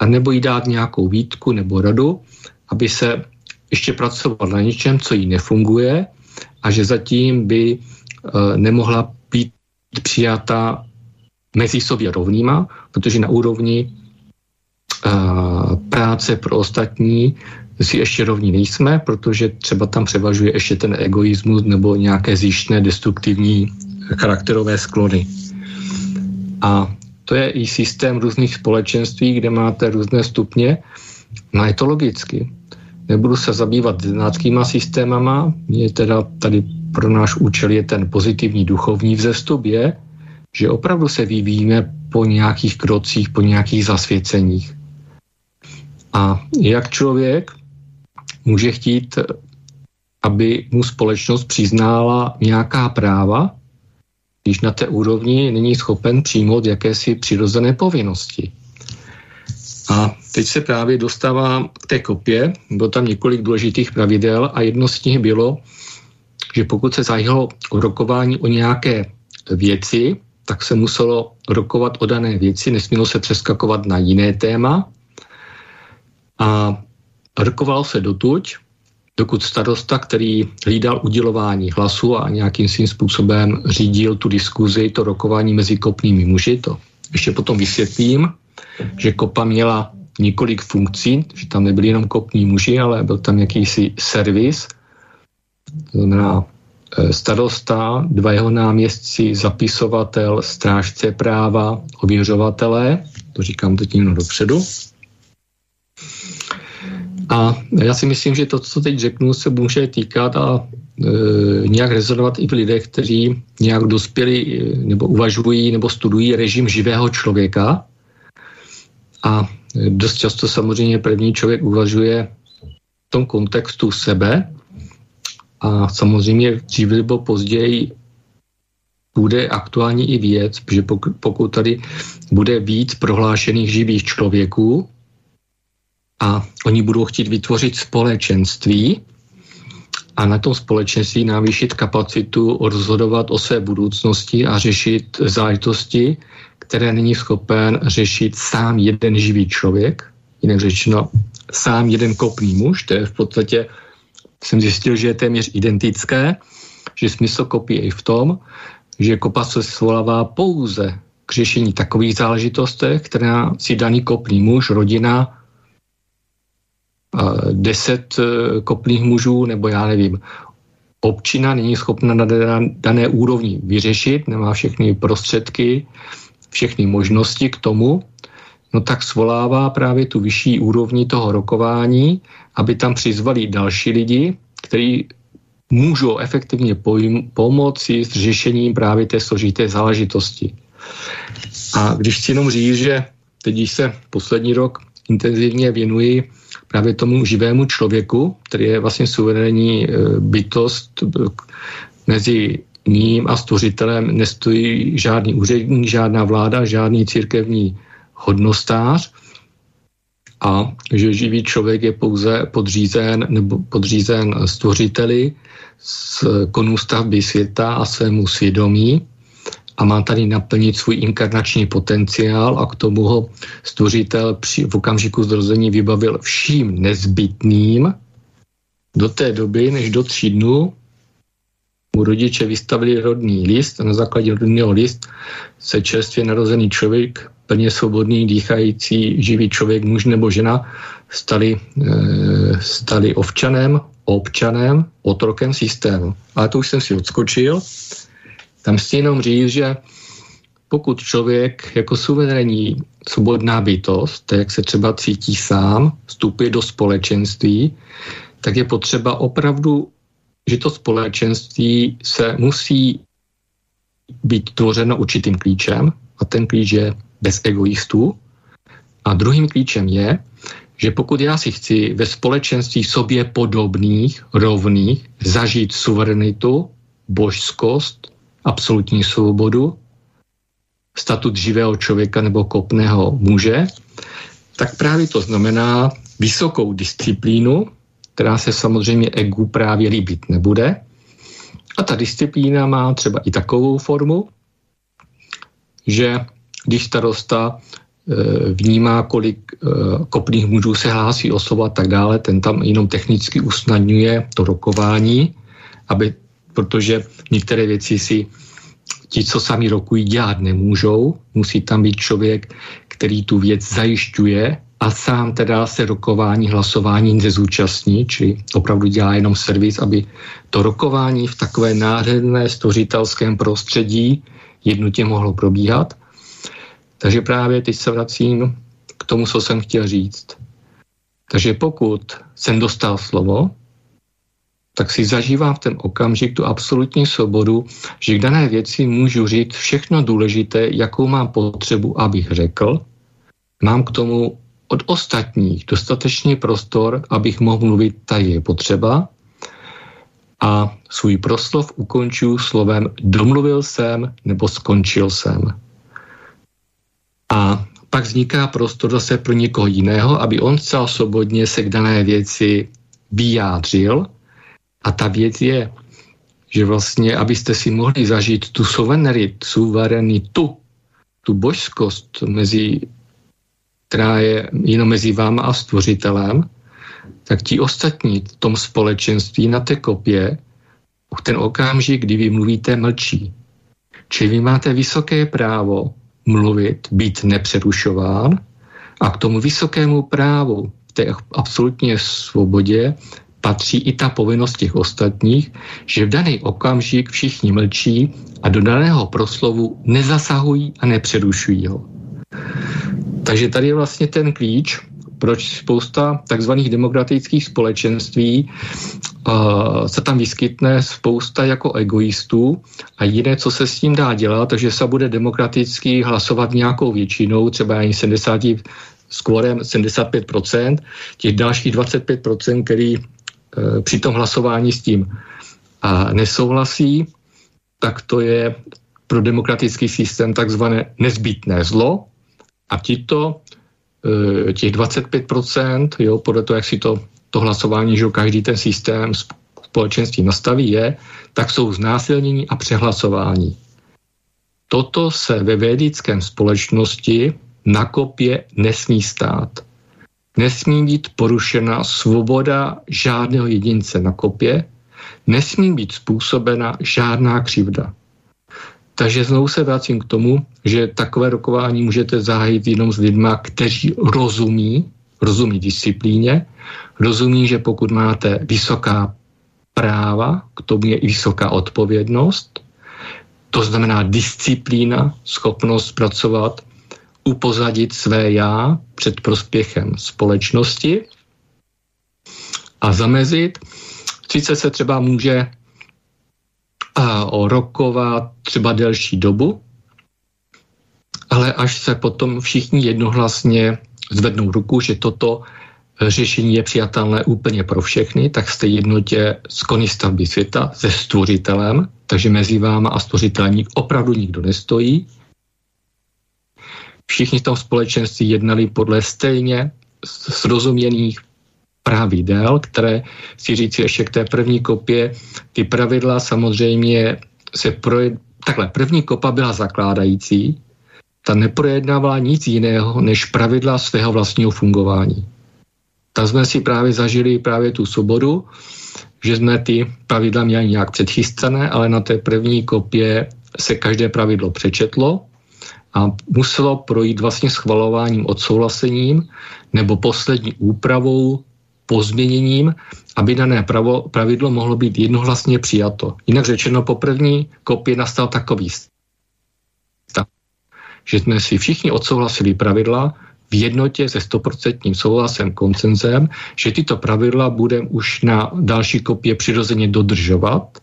a nebo jí dát nějakou výtku nebo radu, aby se ještě pracoval na něčem, co jí nefunguje a že zatím by e, nemohla být přijata mezi sobě rovnýma, protože na úrovni e, práce pro ostatní si ještě rovní nejsme, protože třeba tam převažuje ještě ten egoismus nebo nějaké zjištné destruktivní charakterové sklony. A to je i systém různých společenství, kde máte různé stupně. No je to logicky. Nebudu se zabývat znátskýma systémama, je teda tady pro náš účel je ten pozitivní duchovní vzestup je, že opravdu se vyvíjíme po nějakých krocích, po nějakých zasvěceních. A jak člověk může chtít, aby mu společnost přiznála nějaká práva, když na té úrovni není schopen přijmout jakési přirozené povinnosti. A teď se právě dostává k té kopě, bylo tam několik důležitých pravidel a jedno z nich bylo, že pokud se zajalo rokování o nějaké věci, tak se muselo rokovat o dané věci, nesmělo se přeskakovat na jiné téma. A rokovalo se dotuď, dokud starosta, který hlídal udělování hlasu a nějakým svým způsobem řídil tu diskuzi, to rokování mezi kopnými muži, to ještě potom vysvětlím, že kopa měla několik funkcí, že tam nebyli jenom kopní muži, ale byl tam jakýsi servis, to znamená e, starosta, dva jeho náměstci, zapisovatel, strážce práva, ověřovatelé, to říkám teď jenom dopředu, a já si myslím, že to, co teď řeknu, se může týkat a e, nějak rezonovat i v lidech, kteří nějak dospěli e, nebo uvažují nebo studují režim živého člověka. A dost často samozřejmě první člověk uvažuje v tom kontextu sebe. A samozřejmě dřív nebo později bude aktuální i věc, pokud, pokud tady bude víc prohlášených živých člověků, a oni budou chtít vytvořit společenství a na tom společenství navýšit kapacitu rozhodovat o své budoucnosti a řešit záležitosti, které není schopen řešit sám jeden živý člověk, jinak řečeno sám jeden kopný muž, to je v podstatě, jsem zjistil, že je téměř identické, že smysl kopí je i v tom, že kopa se svolává pouze k řešení takových záležitostech, které si daný kopný muž, rodina deset eh, kopných mužů, nebo já nevím, občina není schopna na dané úrovni vyřešit, nemá všechny prostředky, všechny možnosti k tomu, no tak svolává právě tu vyšší úrovni toho rokování, aby tam přizvali další lidi, kteří můžou efektivně pojím, pomoci s řešením právě té složité záležitosti. A když chci jenom říct, že teď, když se poslední rok intenzivně věnuji právě tomu živému člověku, který je vlastně suverénní e, bytost mezi ním a stvořitelem nestojí žádný úředník, žádná vláda, žádný církevní hodnostář. A že živý člověk je pouze podřízen nebo podřízen stvořiteli z konů stavby světa a svému svědomí a má tady naplnit svůj inkarnační potenciál a k tomu ho stvořitel při, v okamžiku zrození vybavil vším nezbytným do té doby, než do tří dnů mu rodiče vystavili rodný list a na základě rodného list se čerstvě narozený člověk, plně svobodný, dýchající, živý člověk, muž nebo žena, stali, e, stali ovčanem občanem, otrokem systému. Ale to už jsem si odskočil. Tam si jenom říct, že pokud člověk jako suverénní svobodná bytost, tak jak se třeba cítí sám, vstupuje do společenství, tak je potřeba opravdu, že to společenství se musí být tvořeno určitým klíčem a ten klíč je bez egoistů. A druhým klíčem je, že pokud já si chci ve společenství sobě podobných, rovných, zažít suverenitu, božskost, absolutní svobodu, statut živého člověka nebo kopného muže, tak právě to znamená vysokou disciplínu, která se samozřejmě egu právě líbit nebude. A ta disciplína má třeba i takovou formu, že když starosta e, vnímá, kolik e, kopných mužů se hlásí osoba a tak dále, ten tam jenom technicky usnadňuje to rokování, aby, protože některé věci si ti, co sami rokují, dělat nemůžou. Musí tam být člověk, který tu věc zajišťuje a sám teda se rokování, hlasování nezúčastní, či opravdu dělá jenom servis, aby to rokování v takové nádherné stvořitelském prostředí jednotě mohlo probíhat. Takže právě teď se vracím k tomu, co jsem chtěl říct. Takže pokud jsem dostal slovo, tak si zažívám v ten okamžik tu absolutní svobodu, že k dané věci můžu říct všechno důležité, jakou mám potřebu, abych řekl. Mám k tomu od ostatních dostatečný prostor, abych mohl mluvit, tady je potřeba. A svůj proslov ukončuji slovem domluvil jsem nebo skončil jsem. A pak vzniká prostor zase pro někoho jiného, aby on zcela svobodně se k dané věci vyjádřil, a ta věc je, že vlastně, abyste si mohli zažít tu suverenitu, tu božskost, mezi, která je jenom mezi váma a stvořitelem, tak ti ostatní v tom společenství na té kopě ten okamžik, kdy vy mluvíte, mlčí. Čili vy máte vysoké právo mluvit, být nepřerušován a k tomu vysokému právu v té absolutně svobodě patří i ta povinnost těch ostatních, že v daný okamžik všichni mlčí a do daného proslovu nezasahují a nepřerušují ho. Takže tady je vlastně ten klíč, proč spousta takzvaných demokratických společenství uh, se tam vyskytne spousta jako egoistů a jiné, co se s tím dá dělat, takže se bude demokraticky hlasovat nějakou většinou, třeba ani 70 skvorem 75%, těch dalších 25%, který Eh, při tom hlasování s tím a nesouhlasí, tak to je pro demokratický systém takzvané nezbytné zlo a tito, eh, těch 25%, jo, podle toho, jak si to, to hlasování, že každý ten systém společenství nastaví je, tak jsou znásilnění a přehlasování. Toto se ve vědickém společnosti na kopě nesmí stát nesmí být porušena svoboda žádného jedince na kopě, nesmí být způsobena žádná křivda. Takže znovu se vracím k tomu, že takové rokování můžete zahájit jenom s lidma, kteří rozumí, rozumí disciplíně, rozumí, že pokud máte vysoká práva, k tomu je i vysoká odpovědnost, to znamená disciplína, schopnost pracovat upozadit své já před prospěchem společnosti a zamezit. Sice se třeba může rokovat třeba delší dobu, ale až se potom všichni jednohlasně zvednou ruku, že toto řešení je přijatelné úplně pro všechny, tak jste jednotě z kony stavby světa se stvořitelem, takže mezi váma a stvořitelem opravdu nikdo nestojí. Všichni v tom společenství jednali podle stejně srozuměných pravidel, které si říci ještě k té první kopě, ty pravidla samozřejmě se projed... Takhle, první kopa byla zakládající, ta neprojednávala nic jiného než pravidla svého vlastního fungování. Tam jsme si právě zažili právě tu svobodu, že jsme ty pravidla měli nějak předchystané, ale na té první kopě se každé pravidlo přečetlo a muselo projít vlastně schvalováním odsouhlasením nebo poslední úpravou pozměněním, aby dané pravo, pravidlo mohlo být jednohlasně přijato. Jinak řečeno, po první kopii nastal takový stav, že jsme si všichni odsouhlasili pravidla v jednotě se stoprocentním souhlasem, koncenzem, že tyto pravidla budeme už na další kopie přirozeně dodržovat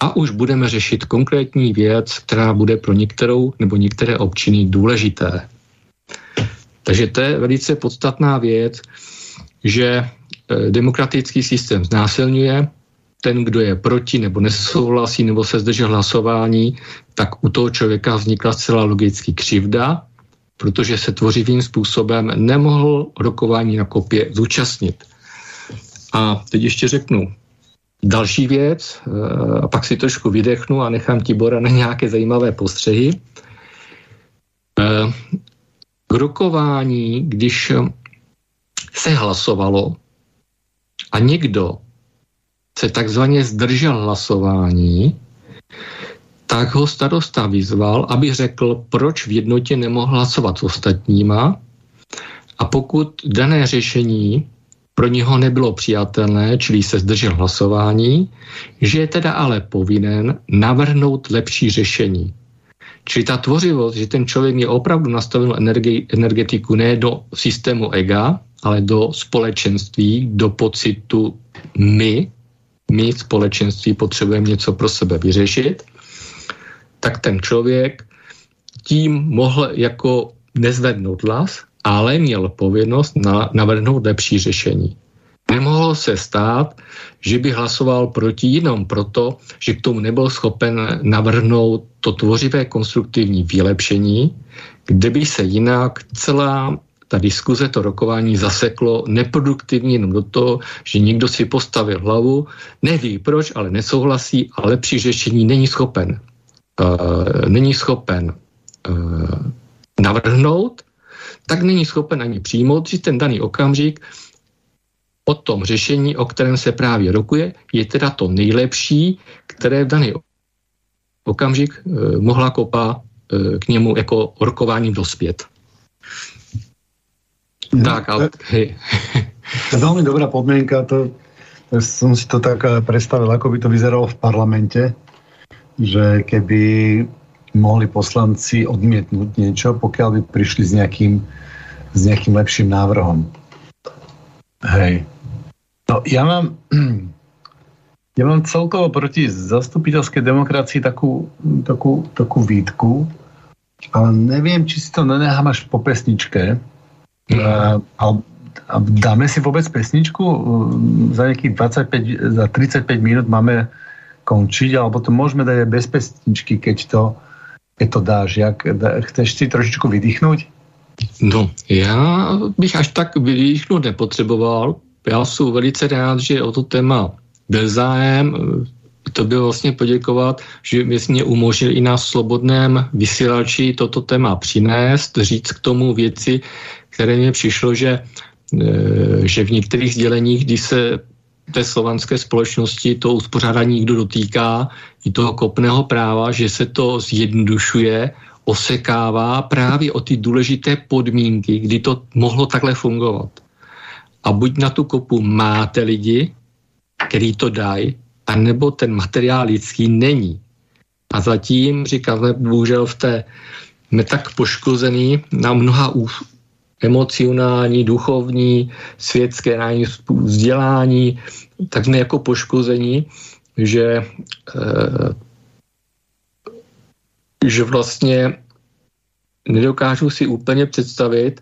a už budeme řešit konkrétní věc, která bude pro některou nebo některé občiny důležité. Takže to je velice podstatná věc, že e, demokratický systém znásilňuje, ten, kdo je proti nebo nesouhlasí nebo se zdržel hlasování, tak u toho člověka vznikla zcela logicky křivda, protože se tvořivým způsobem nemohl rokování na kopě zúčastnit. A teď ještě řeknu další věc, e, a pak si trošku vydechnu a nechám Tibora na nějaké zajímavé postřehy. E, k rokování, když se hlasovalo a někdo se takzvaně zdržel hlasování, tak ho starosta vyzval, aby řekl, proč v jednotě nemohl hlasovat s ostatníma a pokud dané řešení pro něho nebylo přijatelné, čili se zdržel hlasování, že je teda ale povinen navrhnout lepší řešení. Čili ta tvořivost, že ten člověk je opravdu nastavenou energetiku ne do systému ega, ale do společenství, do pocitu my, my společenství potřebujeme něco pro sebe vyřešit, tak ten člověk tím mohl jako nezvednout hlas, ale měl povinnost na, navrhnout lepší řešení. Nemohlo se stát, že by hlasoval proti jenom proto, že k tomu nebyl schopen navrhnout to tvořivé konstruktivní vylepšení, kde by se jinak celá ta diskuze, to rokování zaseklo neproduktivně jenom do toho, že někdo si postavil hlavu, neví proč, ale nesouhlasí a lepší řešení není schopen. Uh, není schopen uh, navrhnout, tak není schopen ani přijmout, že ten daný okamžik o tom řešení, o kterém se právě rokuje, je teda to nejlepší, které v daný okamžik uh, mohla kopa k němu jako rokováním dospět. Tak, ale hej. To je veľmi dobrá podmienka, to, to som si to tak eh, predstavil, ako by to vyzeralo v parlamente, že keby mohli poslanci odmietnúť niečo, pokiaľ by prišli s nejakým, s nejakým lepším návrhom. Hej. No, ja mám, ja mám celkovo proti zastupiteľskej demokracii takú, takú, takú výtku, ale neviem, či si to nenechám až po pesničke, a, a dáme si vůbec pesničku? Za nějakých 25, za 35 minut máme končiť, alebo to můžeme dát bez pesničky, keď to, keď to dáš. Jak, chceš si trošičku vydýchnout? No, já bych až tak vydýchnout nepotřeboval. Já jsem velice rád, že o to téma byl zájem. To byl vlastně poděkovat, že mě umožnil i na slobodném vysílači toto téma přinést, říct k tomu věci, které mě přišlo, že, e, že v některých sděleních, kdy se té slovanské společnosti to uspořádání někdo dotýká, i toho kopného práva, že se to zjednodušuje, osekává právě o ty důležité podmínky, kdy to mohlo takhle fungovat. A buď na tu kopu máte lidi, který to dají, anebo ten materiál lidský není. A zatím, říkám, bohužel v té jsme tak poškozený na mnoha emocionální, duchovní, světské vzdělání, tak jsme jako poškození, že, eh, že vlastně nedokážu si úplně představit,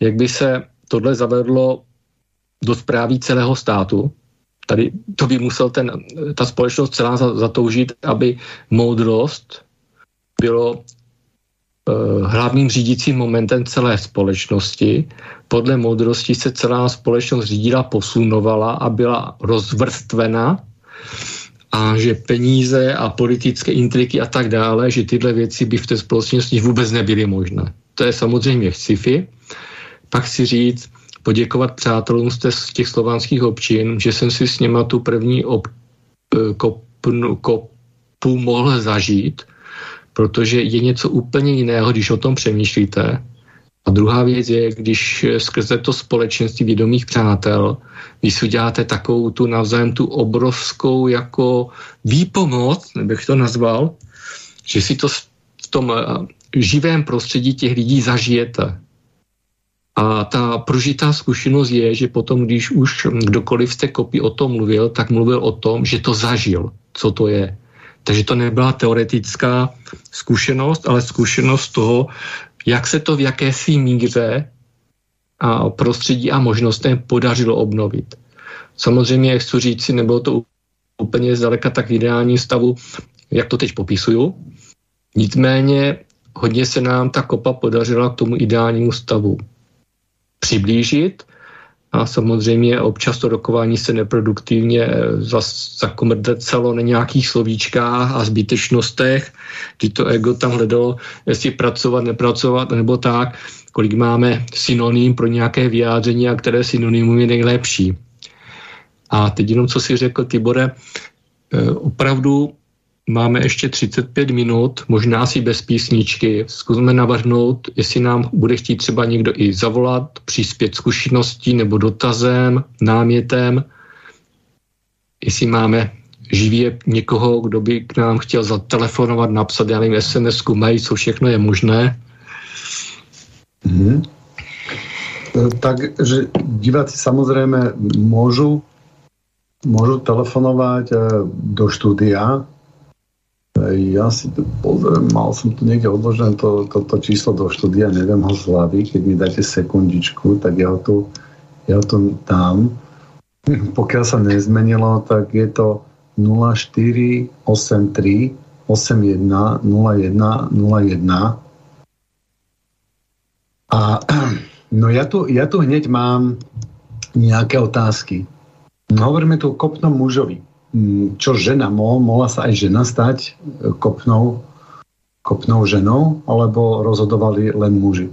jak by se tohle zavedlo do zprávy celého státu. Tady to by musel ten, ta společnost celá zatoužit, aby moudrost bylo hlavním řídícím momentem celé společnosti. Podle moudrosti se celá společnost řídila, posunovala a byla rozvrstvena a že peníze a politické intriky a tak dále, že tyhle věci by v té společnosti vůbec nebyly možné. To je samozřejmě sci-fi. Pak si říct, poděkovat přátelům z těch slovanských občin, že jsem si s něma tu první ob, eh, kopu mohl zažít, protože je něco úplně jiného, když o tom přemýšlíte, A druhá věc je, když skrze to společenství vědomých přátel, vy si uděláte takovou tu navzájem tu obrovskou jako výpomoc, nebych to nazval, že si to v tom eh, živém prostředí těch lidí zažijete. A ta prožitá zkušenost je, že potom, když už kdokoliv z té kopy o tom mluvil, tak mluvil o tom, že to zažil, co to je. Takže to nebyla teoretická zkušenost, ale zkušenost toho, jak se to v jakési míře a prostředí a možnostem podařilo obnovit. Samozřejmě, jak chci říct nebylo to úplně zdaleka tak v ideálním stavu, jak to teď popisuju. Nicméně hodně se nám ta kopa podařila k tomu ideálnímu stavu přiblížit a samozřejmě občas to rokování se neproduktivně zakomrdecelo na nějakých slovíčkách a zbytečnostech, kdy to ego tam hledalo, jestli pracovat, nepracovat nebo tak, kolik máme synonym pro nějaké vyjádření a které synonymum je nejlepší. A teď jenom, co si řekl, Tibore, eh, opravdu Máme ještě 35 minut, možná si bez písničky. Zkusme navrhnout, jestli nám bude chtít třeba někdo i zavolat, přispět zkušeností nebo dotazem, námětem. Jestli máme živě někoho, kdo by k nám chtěl zatelefonovat, napsat, já nevím, SMS-ku, mail, co všechno je možné. Hmm. Takže diváci samozřejmě můžu, můžu telefonovat eh, do štúdia ja si to pozriem, mal som tu niekde odložené to, to, to číslo do štúdia, neviem ho z hlavy, keď mi dáte sekundičku, tak ja ho tu, ja ho tu dám. Pokiaľ sa nezmenilo, tak je to 0483 81 01 01 a no ja tu, ja tu hneď mám nejaké otázky. Hovoríme tu o kopnom mužovi. Mm, čo žena mohla, mohla sa aj žena stať e, kopnou, kopnou ženou, alebo rozhodovali len muži.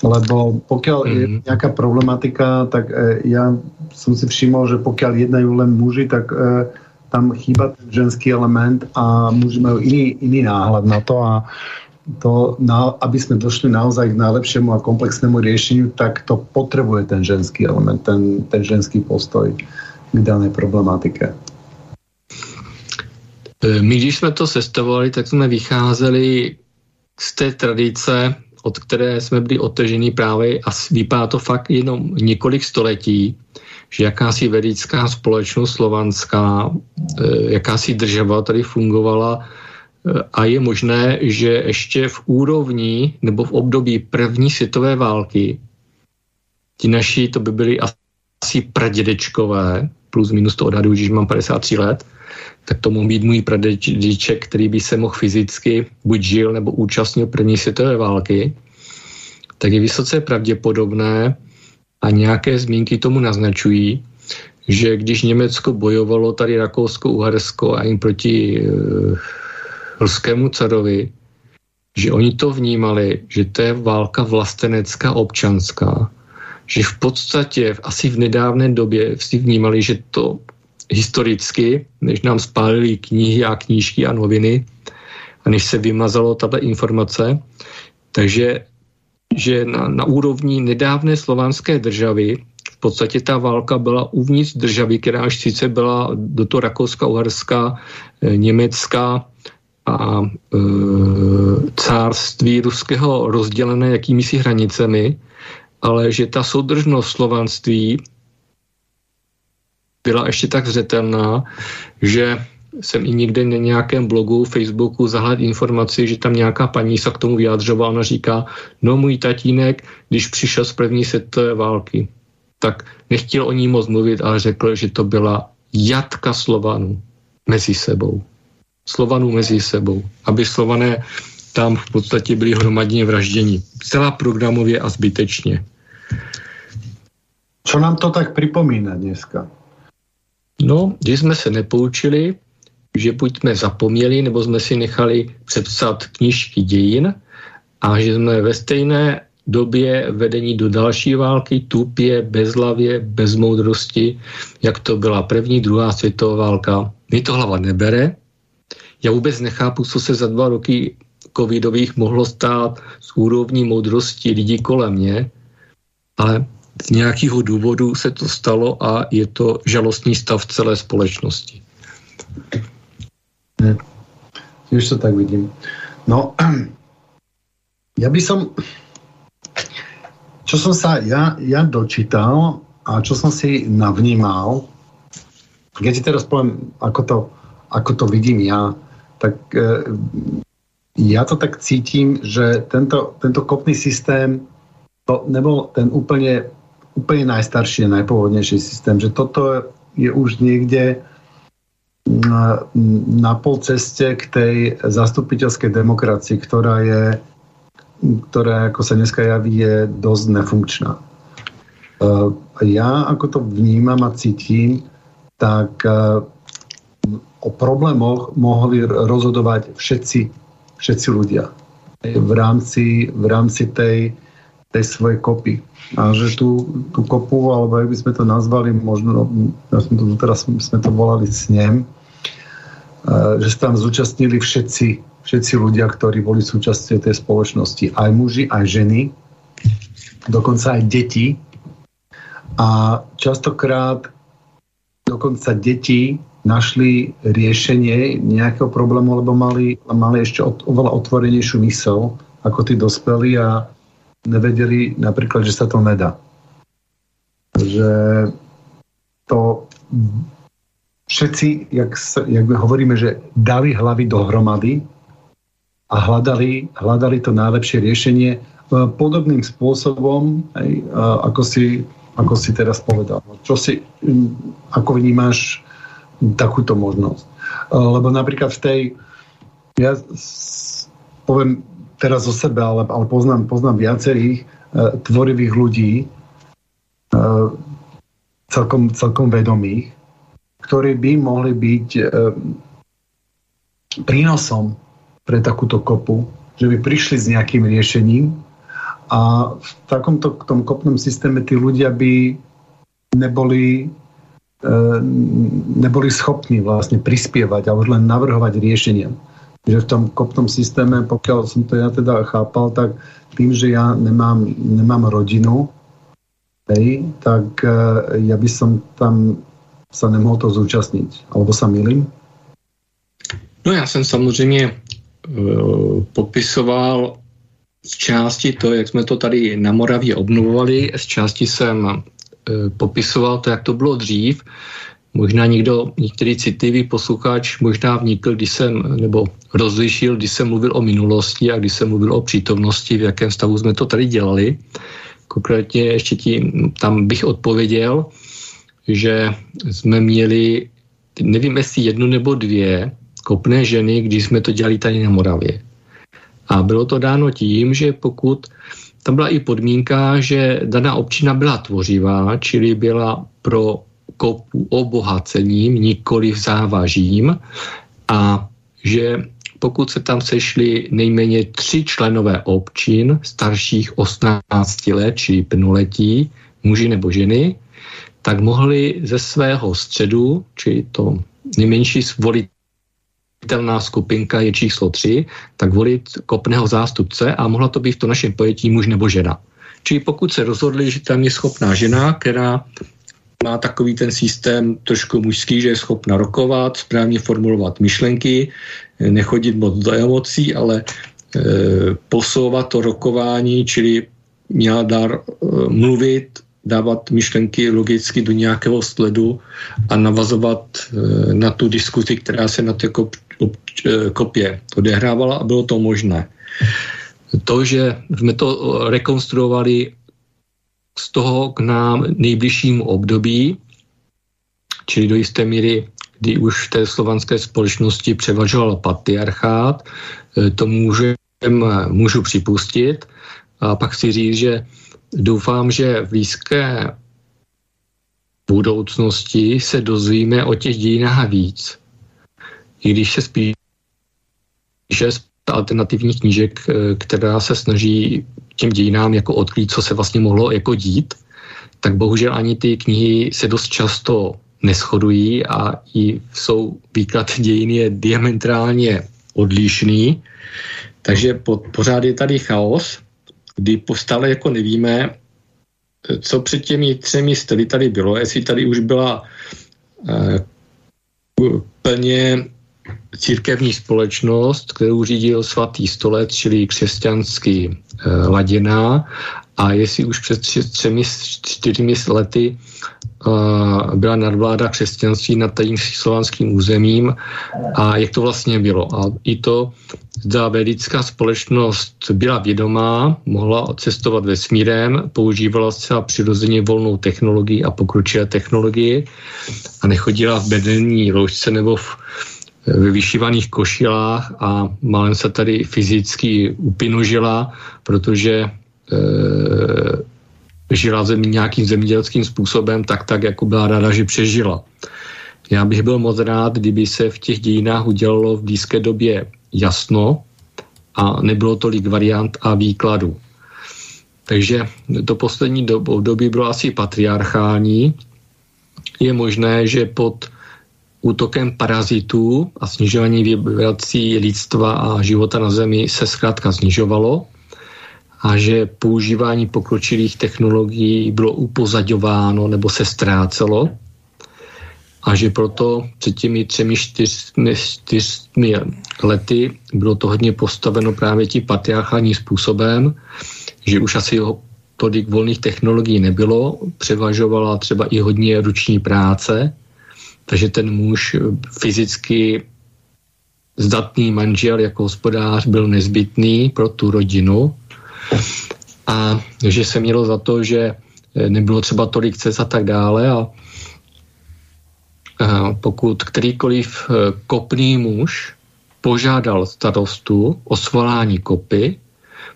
Lebo pokiaľ mm-hmm. je mhm. nejaká problematika, tak e, ja som si všimol, že pokiaľ jednajú len muži, tak e, tam chýba ten ženský element a muži majú iný, iný náhľad na to a to, na, aby sme došli naozaj k najlepšiemu a komplexnému riešeniu, tak to potrebuje ten ženský element, ten, ten ženský postoj k danej problematike. E, my, když jsme to sestavovali, tak jsme vycházeli z té tradice, od které jsme byli otežení právě a vypadá to fakt jenom několik století, že jakási vedická společnost slovanská, e, jakási država tady fungovala e, a je možné, že ještě v úrovni nebo v období první světové války ti naši, to by byli asi pradědečkové, plus minus to odhaduji, že mám 53 let, tak to mohl být můj pradědíček, který by se mohl fyzicky buď žil nebo účastnil první světové války, tak je vysoce pravděpodobné a nějaké zmínky tomu naznačují, že když Německo bojovalo tady Rakousko-Uhersko a jim proti e, ruskému carovi, že oni to vnímali, že to je válka vlastenecká občanská, že v podstatě asi v nedávné době si vnímali, že to historicky, než nám spálili knihy a knížky a noviny a než se vymazalo tato informace. Takže že na, na úrovni nedávné slovanské državy v podstatě ta válka byla uvnitř državy, která až sice byla do toho Rakouska, Uherska, e, Německa a e, cárství ruského rozdělené jakými si hranicemi, ale že ta soudržnost slovanství byla ještě tak zřetelná, že jsem i někde na nějakém blogu, Facebooku zahled informaci, že tam nějaká paní se k tomu vyjádřovala, ona říká, no můj tatínek, když přišel z první světové války, tak nechtěl o ní moc mluvit, ale řekl, že to byla jatka Slovanů mezi sebou. Slovanů mezi sebou. Aby Slované tam v podstatě byli hromadně vražděni. Celá programově a zbytečně. Co nám to tak připomíná dneska? No, když jsme se nepoučili, že buď jsme zapomněli, nebo jsme si nechali přepsat knižky dějin a že jsme ve stejné době vedení do další války, tupě, bezlavě, bez moudrosti, jak to byla první, druhá světová válka. Mě to hlava nebere. Já vůbec nechápu, co se za dva roky covidových mohlo stát z úrovní moudrosti lidí kolem mě, ale z nějakého důvodu se to stalo a je to žalostný stav celé společnosti. Už to tak vidím. No, ja by som, čo som sa ja, ja dočítal a čo som si navnímal, keď ti teraz poviem, ako to, ako to vidím ja, tak e, ja to tak cítim, že tento, tento kopný systém to nebol ten úplne, úplne najstarší a najpôvodnejší systém, že toto je už niekde na pol ceste k tej zastupiteľskej demokracii, ktorá je, ktorá, ako sa dneska javí, je dosť nefunkčná. E, ja, ako to vnímam a cítim, tak e, o problémoch mohli rozhodovať všetci, všetci ľudia v rámci, v rámci tej, tej svojej kopy. A že tú, tú kopu, alebo jak by sme to nazvali, možno, ja sme to, teraz sme to volali snem, že sa tam zúčastnili všetci, všetci ľudia, ktorí boli súčasťou tej spoločnosti. Aj muži, aj ženy, dokonca aj deti. A častokrát dokonca deti našli riešenie nejakého problému, lebo mali, mali ešte oveľa otvorenejšiu mysel ako tí dospelí a nevedeli napríklad, že sa to nedá. Že to všetci, jak, jak hovoríme, že dali hlavy dohromady a hľadali, hľadali to najlepšie riešenie e, podobným spôsobom, aj, ako, si, ako si teraz povedal. Čo si, ako vnímáš takúto možnosť? E, lebo napríklad v tej, ja poviem teraz o sebe, ale, ale poznám, poznám viacerých uh, tvorivých ľudí, uh, celkom, celkom vedomých, ktorí by mohli byť e, prínosom pre takúto kopu, že by prišli s nejakým riešením a v takomto tom kopnom systéme tí ľudia by neboli, neboli schopní vlastne prispievať alebo len navrhovať riešenia. Že v tom kopnom systéme, pokiaľ som to ja teda chápal, tak tým, že ja nemám, nemám rodinu, hej, tak e, ja by som tam sa nemohl to zúčastnit. Alebo sa milím? No já jsem samozřejmě uh, popisoval z části to, jak jsme to tady na Moravě obnovovali, z části jsem uh, popisoval to, jak to bylo dřív. Možná někdo, některý citlivý posluchač možná vnikl, když jsem, nebo rozlišil, když jsem mluvil o minulosti a když jsem mluvil o přítomnosti, v jakém stavu jsme to tady dělali. Konkrétně ještě tím, tam bych odpověděl, že jsme měli, nevím jestli jednu nebo dvě kopné ženy, když jsme to dělali tady na Moravě. A bylo to dáno tím, že pokud tam byla i podmínka, že daná občina byla tvořivá, čili byla pro kopu obohacením, nikoli závažím a že pokud se tam sešli nejméně tři členové občin starších 18 let, či plnoletí, muži nebo ženy, tak mohli ze svého středu, či to nejmenší volitelná skupinka je číslo 3, tak volit kopného zástupce a mohla to být v to našem pojetí muž nebo žena. Čili pokud se rozhodli, že tam je schopná žena, která má takový ten systém trošku mužský, že je schopna rokovat, správně formulovat myšlenky, nechodit moc do emocí, ale e, posouvat to rokování, čili měla dar e, mluvit, dávat myšlenky logicky do nějakého sledu a navazovat eh, na tu diskuzi, která se na té kop, eh, kopě odehrávala a bylo to možné. To, že jsme to rekonstruovali z toho k nám nejbližšímu období, čili do jisté míry, kdy už v té slovanské společnosti převažoval patriarchát, eh, to můžem, můžu připustit. A pak si říct, že doufám, že v blízké budoucnosti se dozvíme o těch dějinách víc. I když se spíše z alternativních knížek, eh, která se snaží těm dějinám jako odkrýt, co se vlastně mohlo jako dít, tak bohužel ani ty knihy se dost často neschodují a i jsou výklad dějin je diametrálně odlišný. Takže po, pořád je tady chaos, kdy stále jako nevíme, co před těmi třemi stely tady bylo, jestli tady už byla eh, plně církevní společnost, kterou řídil svatý stolec, čili křesťanský eh, ladina a jestli už před třemi, čtyřmi lety uh, byla nadvláda křesťanství nad tím slovanským územím a jak to vlastně bylo. A i to, zda vedická společnost byla vědomá, mohla cestovat vesmírem, používala zcela přirozeně volnou technologii a pokročilé technologie a nechodila v bedenní loužce nebo v ve vyšívaných košilách a málem se tady fyzicky upinožila, protože e, žila zemi nějakým zemědělským způsobem, tak tak, jako byla ráda, že přežila. Já bych byl moc rád, kdyby se v těch dějinách udělalo v blízké době jasno a nebylo tolik variant a výkladů. Takže to poslední období bylo asi patriarchální. Je možné, že pod útokem parazitů a snižování vibrací lidstva a života na Zemi se zkrátka snižovalo a že používání pokročilých technologií bylo upozaďováno nebo se ztrácelo a že proto před těmi třemi, čtyřmi, čtyřmi lety bylo to hodně postaveno právě tím patriarchálním způsobem, že už asi tolik volných technologií nebylo, převažovala třeba i hodně ruční práce, takže ten muž fyzicky zdatný manžel jako hospodář byl nezbytný pro tu rodinu. A že se mělo za to, že nebylo třeba tolik cest a tak dále a, a pokud kterýkoliv e, kopný muž požádal starostu o svolání kopy,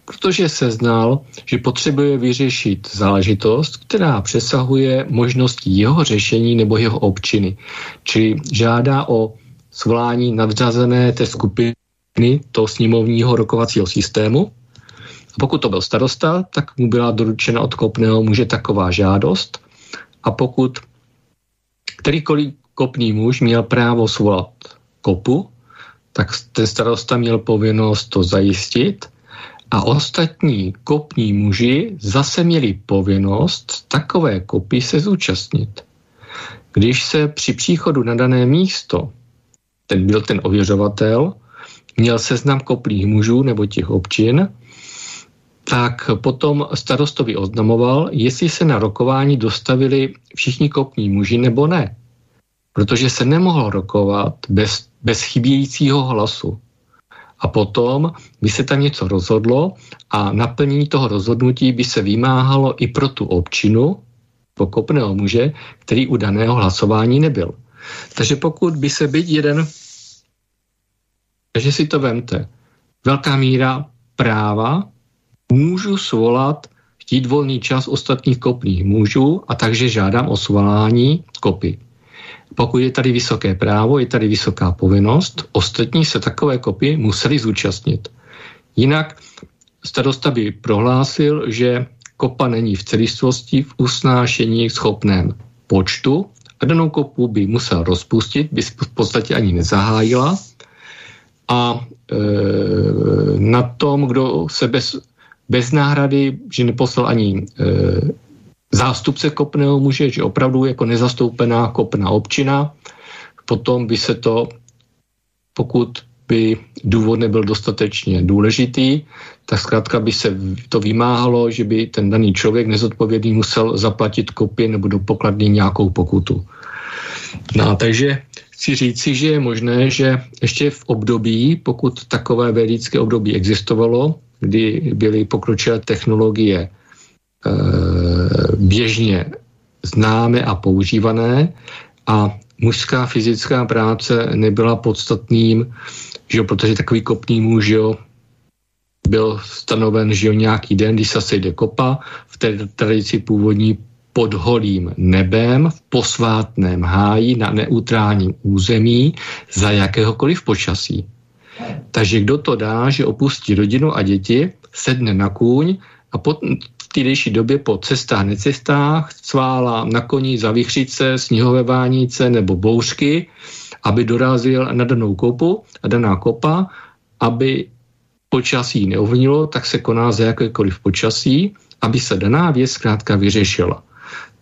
protože se znal, že potřebuje vyřešit záležitost, která přesahuje možnosti jeho řešení nebo jeho občiny. Čili žádá o svolání nadřazené té skupiny toho sněmovního rokovacího systému. A pokud to byl starosta, tak mu byla doručena od kopného muže taková žádost. A pokud kterýkoliv kopný muž měl právo svolat kopu, tak ten starosta měl povinnost to zajistit a ostatní kopní muži zase měli povinnost takové kopy se zúčastnit. Když se při příchodu na dané místo, ten byl ten ověřovatel, měl seznam koplých mužů nebo těch občin, tak potom starostovi oznamoval, jestli se na rokování dostavili všichni kopní muži nebo ne. Protože se nemohlo rokovat bez, bez chybějícího hlasu a potom by se tam něco rozhodlo a naplnění toho rozhodnutí by se vymáhalo i pro tu občinu, pokopného muže, který u daného hlasování nebyl. Takže pokud by se byť jeden, takže si to vemte, velká míra práva, můžu svolat, chtít volný čas ostatních kopných mužů a takže žádám o svolání kopy. Pokud je tady vysoké právo, je tady vysoká povinnost, ostatní se takové kopy museli zúčastnit. Jinak starosta by prohlásil, že kopa není v celistvosti v usnášení schopném počtu a danou kopu by musel rozpustit, by v podstatě ani nezahájila a e, na tom, kdo se bez, bez náhrady, že neposlal ani e, zástupce kopného muže, že opravdu jako nezastoupená kopná občina, potom by se to, pokud by důvod nebyl dostatečně důležitý, tak zkrátka by se to vymáhalo, že by ten daný člověk nezodpovědný musel zaplatit kopie nebo do pokladny nějakou pokutu. No, takže chci říci, že je možné, že ještě v období, pokud takové védické období existovalo, kdy byly pokročilé technologie běžně známé a používané a mužská fyzická práce nebyla podstatným, že jo, protože takový kopný muž jo, byl stanoven že jo, nějaký den, když se sejde kopa, v té tradici původní pod holým nebem, v posvátném háji na neutrálním území za jakéhokoliv počasí. Takže kdo to dá, že opustí rodinu a děti, sedne na kůň a pot, tehdejší době po cestách, necestách, cvála na koni za vychřice, sněhové vánice nebo bouřky, aby dorazil na danou kopu a daná kopa, aby počasí neovnilo, tak se koná za jakékoliv počasí, aby se daná věc zkrátka vyřešila.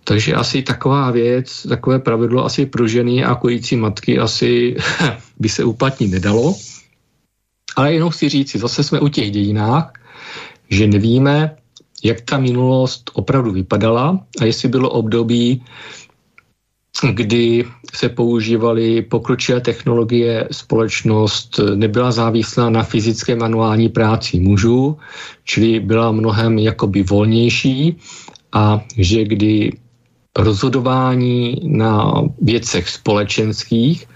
Takže asi taková věc, takové pravidlo asi pro ženy a kojící matky asi by se uplatnit nedalo. Ale jenom chci říct, zase jsme u těch dějinách, že nevíme, jak ta minulost opravdu vypadala a jestli bylo období, kdy se používaly pokročilé technologie, společnost nebyla závislá na fyzické manuální práci mužů, čili byla mnohem jakoby volnější a že kdy rozhodování na věcech společenských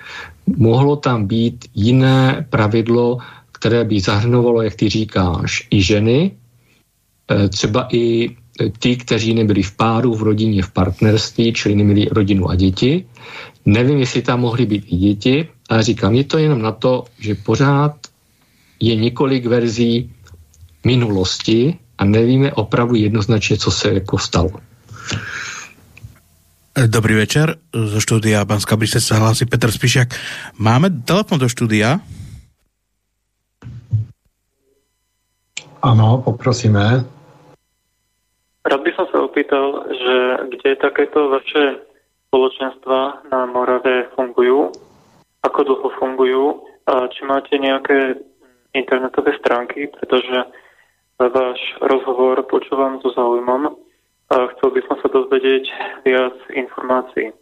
mohlo tam být jiné pravidlo, které by zahrnovalo, jak ty říkáš, i ženy, třeba i ty, kteří nebyli v páru, v rodině, v partnerství, čili neměli rodinu a děti. Nevím, jestli tam mohly být i děti, ale říkám, je to jenom na to, že pořád je několik verzí minulosti a nevíme opravdu jednoznačně, co se jako stalo. Dobrý večer, zo štúdia Banská Bystrica sa hlási Petr Spišiak. Máme telefon do štúdia? Ano, poprosíme. Rád by som sa opýtal, že kde takéto vaše spoločenstva na Morave fungujú, ako dlho fungujú a či máte nejaké internetové stránky, pretože váš rozhovor počúvam so záujmom a chcel by som sa dozvedieť viac informácií.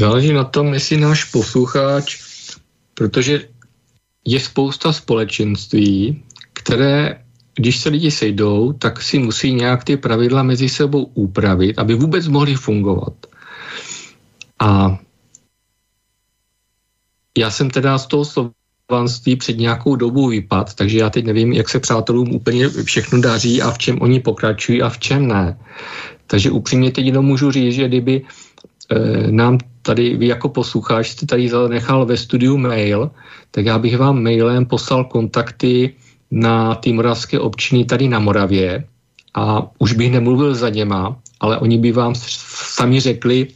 Záleží na tom, jestli náš posluchač, protože je spousta společenství, které když se lidi sejdou, tak si musí nějak ty pravidla mezi sebou upravit, aby vůbec mohli fungovat. A já jsem teda z toho slovanství před nějakou dobu vypad, takže já teď nevím, jak se přátelům úplně všechno daří a v čem oni pokračují a v čem ne. Takže upřímně teď jenom můžu říct, že kdyby e, nám tady vy jako posluchač jste tady zanechal ve studiu mail, tak já bych vám mailem poslal kontakty na ty moravské občiny tady na Moravě a už bych nemluvil za něma, ale oni by vám sami řekli,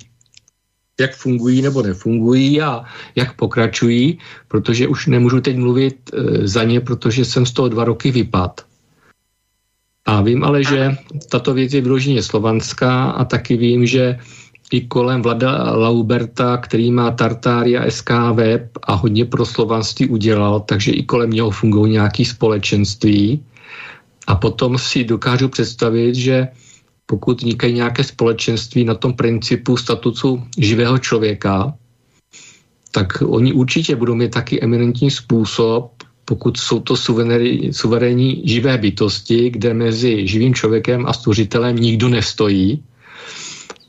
jak fungují nebo nefungují a jak pokračují, protože už nemůžu teď mluvit e, za ně, protože jsem z toho dva roky vypad. A vím ale, že tato věc je vyloženě slovanská a taky vím, že i kolem Vlada Lauberta, který má Tartária SK web a hodně pro slovanství udělal, takže i kolem něho fungují nějaké společenství. A potom si dokážu představit, že pokud vznikají nějaké společenství na tom principu statusu živého člověka, tak oni určitě budou mít taky eminentní způsob, pokud jsou to suverénní, suverénní živé bytosti, kde mezi živým člověkem a stvořitelem nikdo nestojí,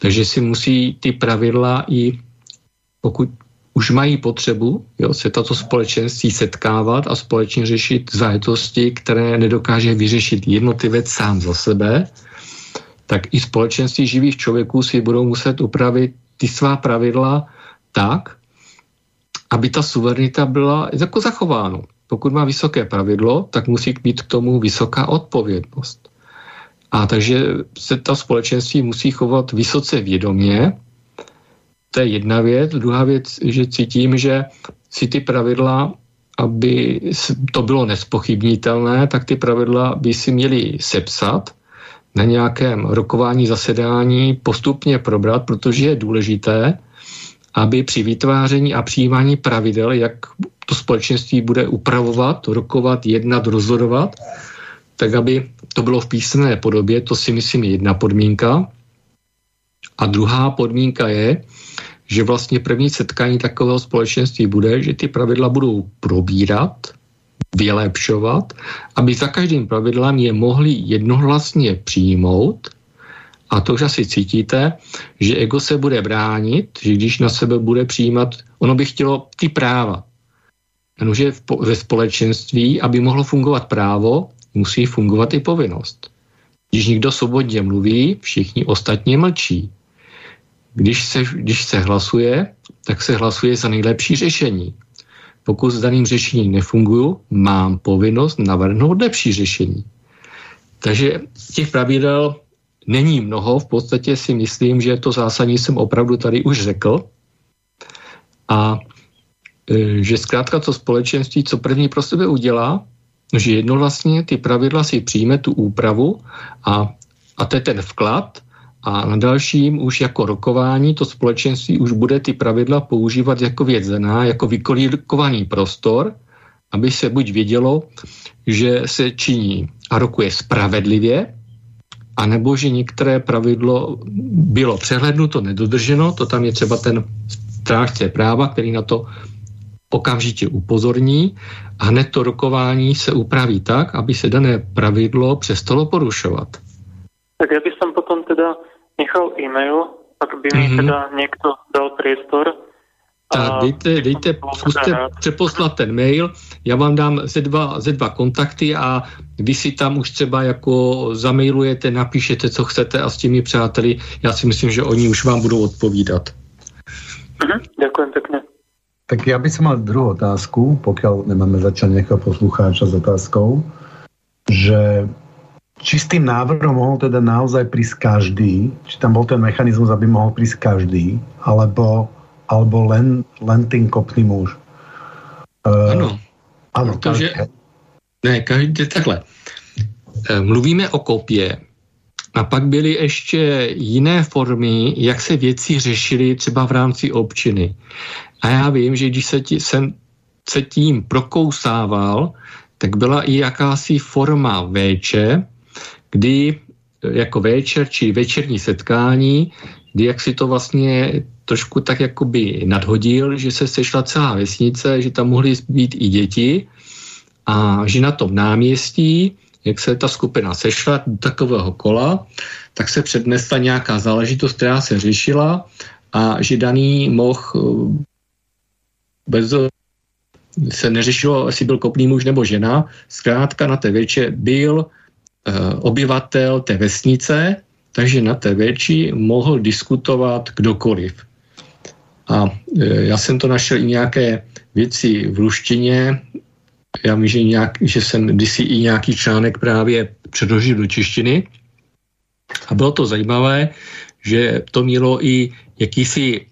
takže si musí ty pravidla i pokud už mají potřebu jo, se tato společenství setkávat a společně řešit zájetosti, které nedokáže vyřešit jednotlivec sám za sebe, tak i společenství živých člověků si budou muset upravit ty svá pravidla tak, aby ta suverenita byla jako zachována. Pokud má vysoké pravidlo, tak musí být k tomu vysoká odpovědnost. A takže se ta společenství musí chovat vysoce vědomě. To je jedna věc. Druhá věc, že cítím, že si ty pravidla, aby to bylo nespochybnitelné, tak ty pravidla by si měli sepsat na nějakém rokování, zasedání, postupně probrat, protože je důležité, aby při vytváření a přijímání pravidel, jak to společenství bude upravovat, rokovat, jednat, rozhodovat, tak aby to bylo v písemné podobě, to si myslím je jedna podmínka. A druhá podmínka je, že vlastně první setkání takového společenství bude, že ty pravidla budou probírat, vylepšovat, aby za každým pravidlem je mohli jednohlasně přijmout, a to už asi cítíte, že ego se bude bránit, že když na sebe bude přijímat, ono by chtělo ty práva. Jenomže ve společenství, aby mohlo fungovat právo, musí fungovat i povinnost. Když někdo svobodně mluví, všichni ostatní mlčí. Když se, když se hlasuje, tak se hlasuje za nejlepší řešení. Pokud s daným řešením nefunguju, mám povinnost navrhnout lepší řešení. Takže těch pravidel není mnoho, v podstatě si myslím, že to zásadní jsem opravdu tady už řekl. A že zkrátka to společenství, co první pro sebe udělá, že jedno vlastně ty pravidla si přijme tu úpravu a, a to je ten vklad. A na dalším už jako rokování to společenství už bude ty pravidla používat jako vědzená, jako vykolíkovaný prostor, aby se buď vědělo, že se činí a rokuje spravedlivě, anebo že některé pravidlo bylo přehlednuto, nedodrženo, to tam je třeba ten strážce práva, který na to okamžitě upozorní a hned to rokování se upraví tak, aby se dané pravidlo přestalo porušovat. Tak já bych potom teda nechal e-mail, ak by mi mm-hmm. teda někdo dal priestor. Tak dejte, dejte, zkuste přeposlat ten mail, já vám dám ze dva, ze dva kontakty a vy si tam už třeba jako zamailujete, napíšete, co chcete a s těmi přáteli, já si myslím, že oni už vám budou odpovídat. Mhm, děkuji pěkně. Tak já bych mal druhou otázku, pokud nemáme začal někoho poslucháča s otázkou, že či s tým návrhom mohol teda naozaj prísť každý, či tam bol ten mechanizmus, aby mohol prísť každý, alebo, alebo len, len ten kopný muž. Uh, ano. Ano, protože, každý. Ne, každý, takhle. Eh, mluvíme o kopě a pak byly ještě jiné formy, jak se věci řešily třeba v rámci občiny. A já vím, že když se tí, jsem se tím prokousával, tak byla i jakási forma véče, kdy jako večer či večerní setkání, kdy jak si to vlastně trošku tak jakoby nadhodil, že se sešla celá vesnice, že tam mohly být i děti a že na tom náměstí, jak se ta skupina sešla do takového kola, tak se přednesla nějaká záležitost, která se řešila a že daný mohl bez se neřešilo, jestli byl kopný muž nebo žena, zkrátka na té věče byl Eh, obyvatel té vesnice, takže na té větší mohl diskutovat kdokoliv. A eh, já jsem to našel i nějaké věci v ruštině. Já vím, že, nějak, že jsem kdysi i nějaký článek právě předložil do češtiny. A bylo to zajímavé, že to mělo i jakýsi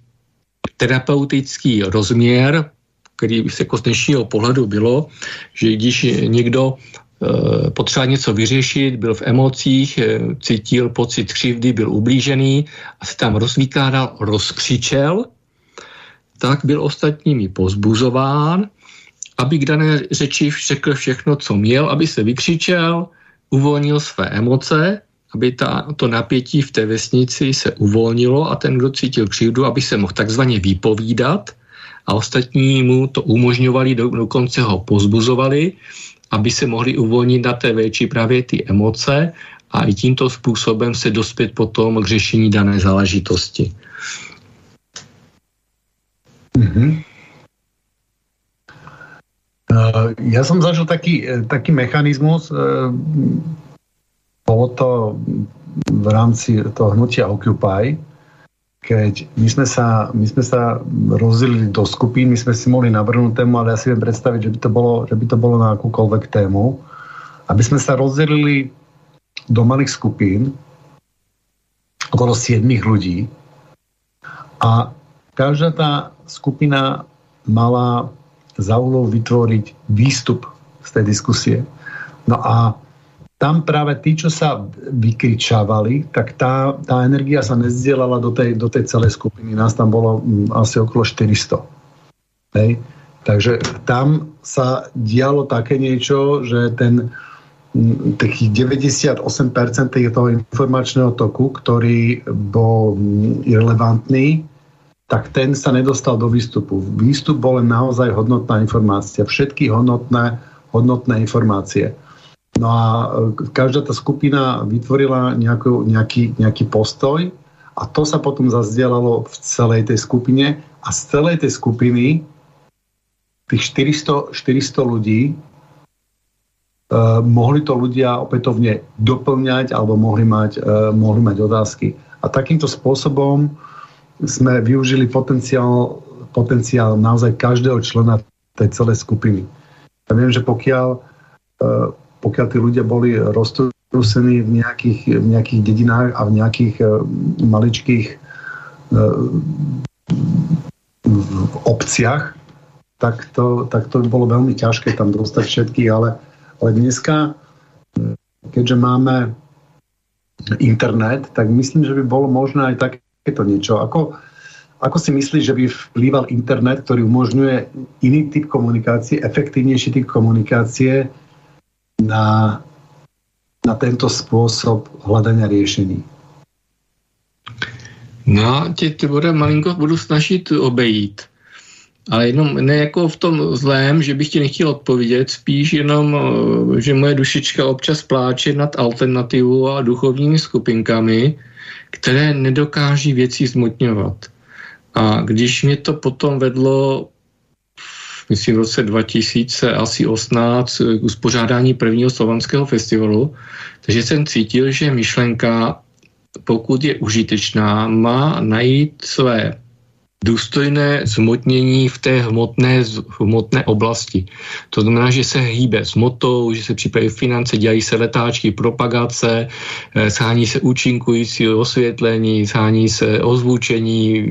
terapeutický rozměr, který jako z dnešního pohledu bylo, že když někdo Eh, potřeba něco vyřešit, byl v emocích, eh, cítil pocit křivdy, byl ublížený a se tam rozvykládal, rozkřičel, tak byl ostatními pozbuzován, aby k dané řeči řekl všechno, co měl, aby se vykřičel, uvolnil své emoce, aby ta, to napětí v té vesnici se uvolnilo a ten, kdo cítil křivdu, aby se mohl takzvaně vypovídat a ostatní mu to umožňovali, do, dokonce ho pozbuzovali aby se mohli uvolnit na té větší právě ty emoce a i tímto způsobem se dospět potom k řešení dané záležitosti. Mm-hmm. Uh, ja som zažil taký, eh, taký mechanizmus, uh, bolo to v rámci toho hnutia Occupy, keď my sme sa, my sme sa rozdelili do skupín, my sme si mohli navrhnúť tému, ale ja si viem predstaviť, že by to bolo, že by to bolo na akúkoľvek tému, aby sme sa rozdelili do malých skupín, okolo 7 ľudí a každá tá skupina mala za úlohu vytvoriť výstup z tej diskusie. No a tam práve tí, čo sa vykričávali, tak tá, tá energia sa nezdielala do tej, do tej celej skupiny. Nás tam bolo mm, asi okolo 400. Hej. Takže tam sa dialo také niečo, že ten mm, takých 98% toho informačného toku, ktorý bol mm, irrelevantný, tak ten sa nedostal do výstupu. Výstup bol naozaj hodnotná informácia. Všetky hodnotné, hodnotné informácie. No a e, každá tá skupina vytvorila nejakú, nejaký, nejaký postoj a to sa potom zazdielalo v celej tej skupine a z celej tej skupiny tých 400, 400 ľudí uh, mohli to ľudia opätovne doplňať alebo mohli mať, uh, mohli mať otázky. A takýmto spôsobom sme využili potenciál, potenciál naozaj každého člena tej celej skupiny. Ja viem, že pokiaľ uh, pokiaľ tí ľudia boli roztrúsení v nejakých, v nejakých dedinách a v nejakých uh, maličkých uh, v obciach, tak to, tak to bolo veľmi ťažké tam dostať všetkých, ale, ale dneska, keďže máme internet, tak myslím, že by bolo možné aj takéto niečo. Ako, ako si myslíš, že by vplýval internet, ktorý umožňuje iný typ komunikácie, efektívnejší typ komunikácie na, na tento spôsob hľadania riešení? No, tě, tě bude malinko budu snažit obejít ale jenom ne jako v tom zlém, že bych ti nechtěl odpovědět, spíš jenom, eh, že moje dušička občas pláče nad alternativou a duchovními skupinkami, které nedokáží věci zmotňovat. A když mě to potom vedlo myslím v roce 2018 k uspořádání prvního slovanského festivalu, takže jsem cítil, že myšlenka, pokud je užitečná, má najít své důstojné zmotnění v té hmotné, hmotné oblasti. To znamená, že se hýbe s motou, že se připraví finance, dělají se letáčky, propagace, eh, shání se účinkující osvětlení, shání se ozvučení,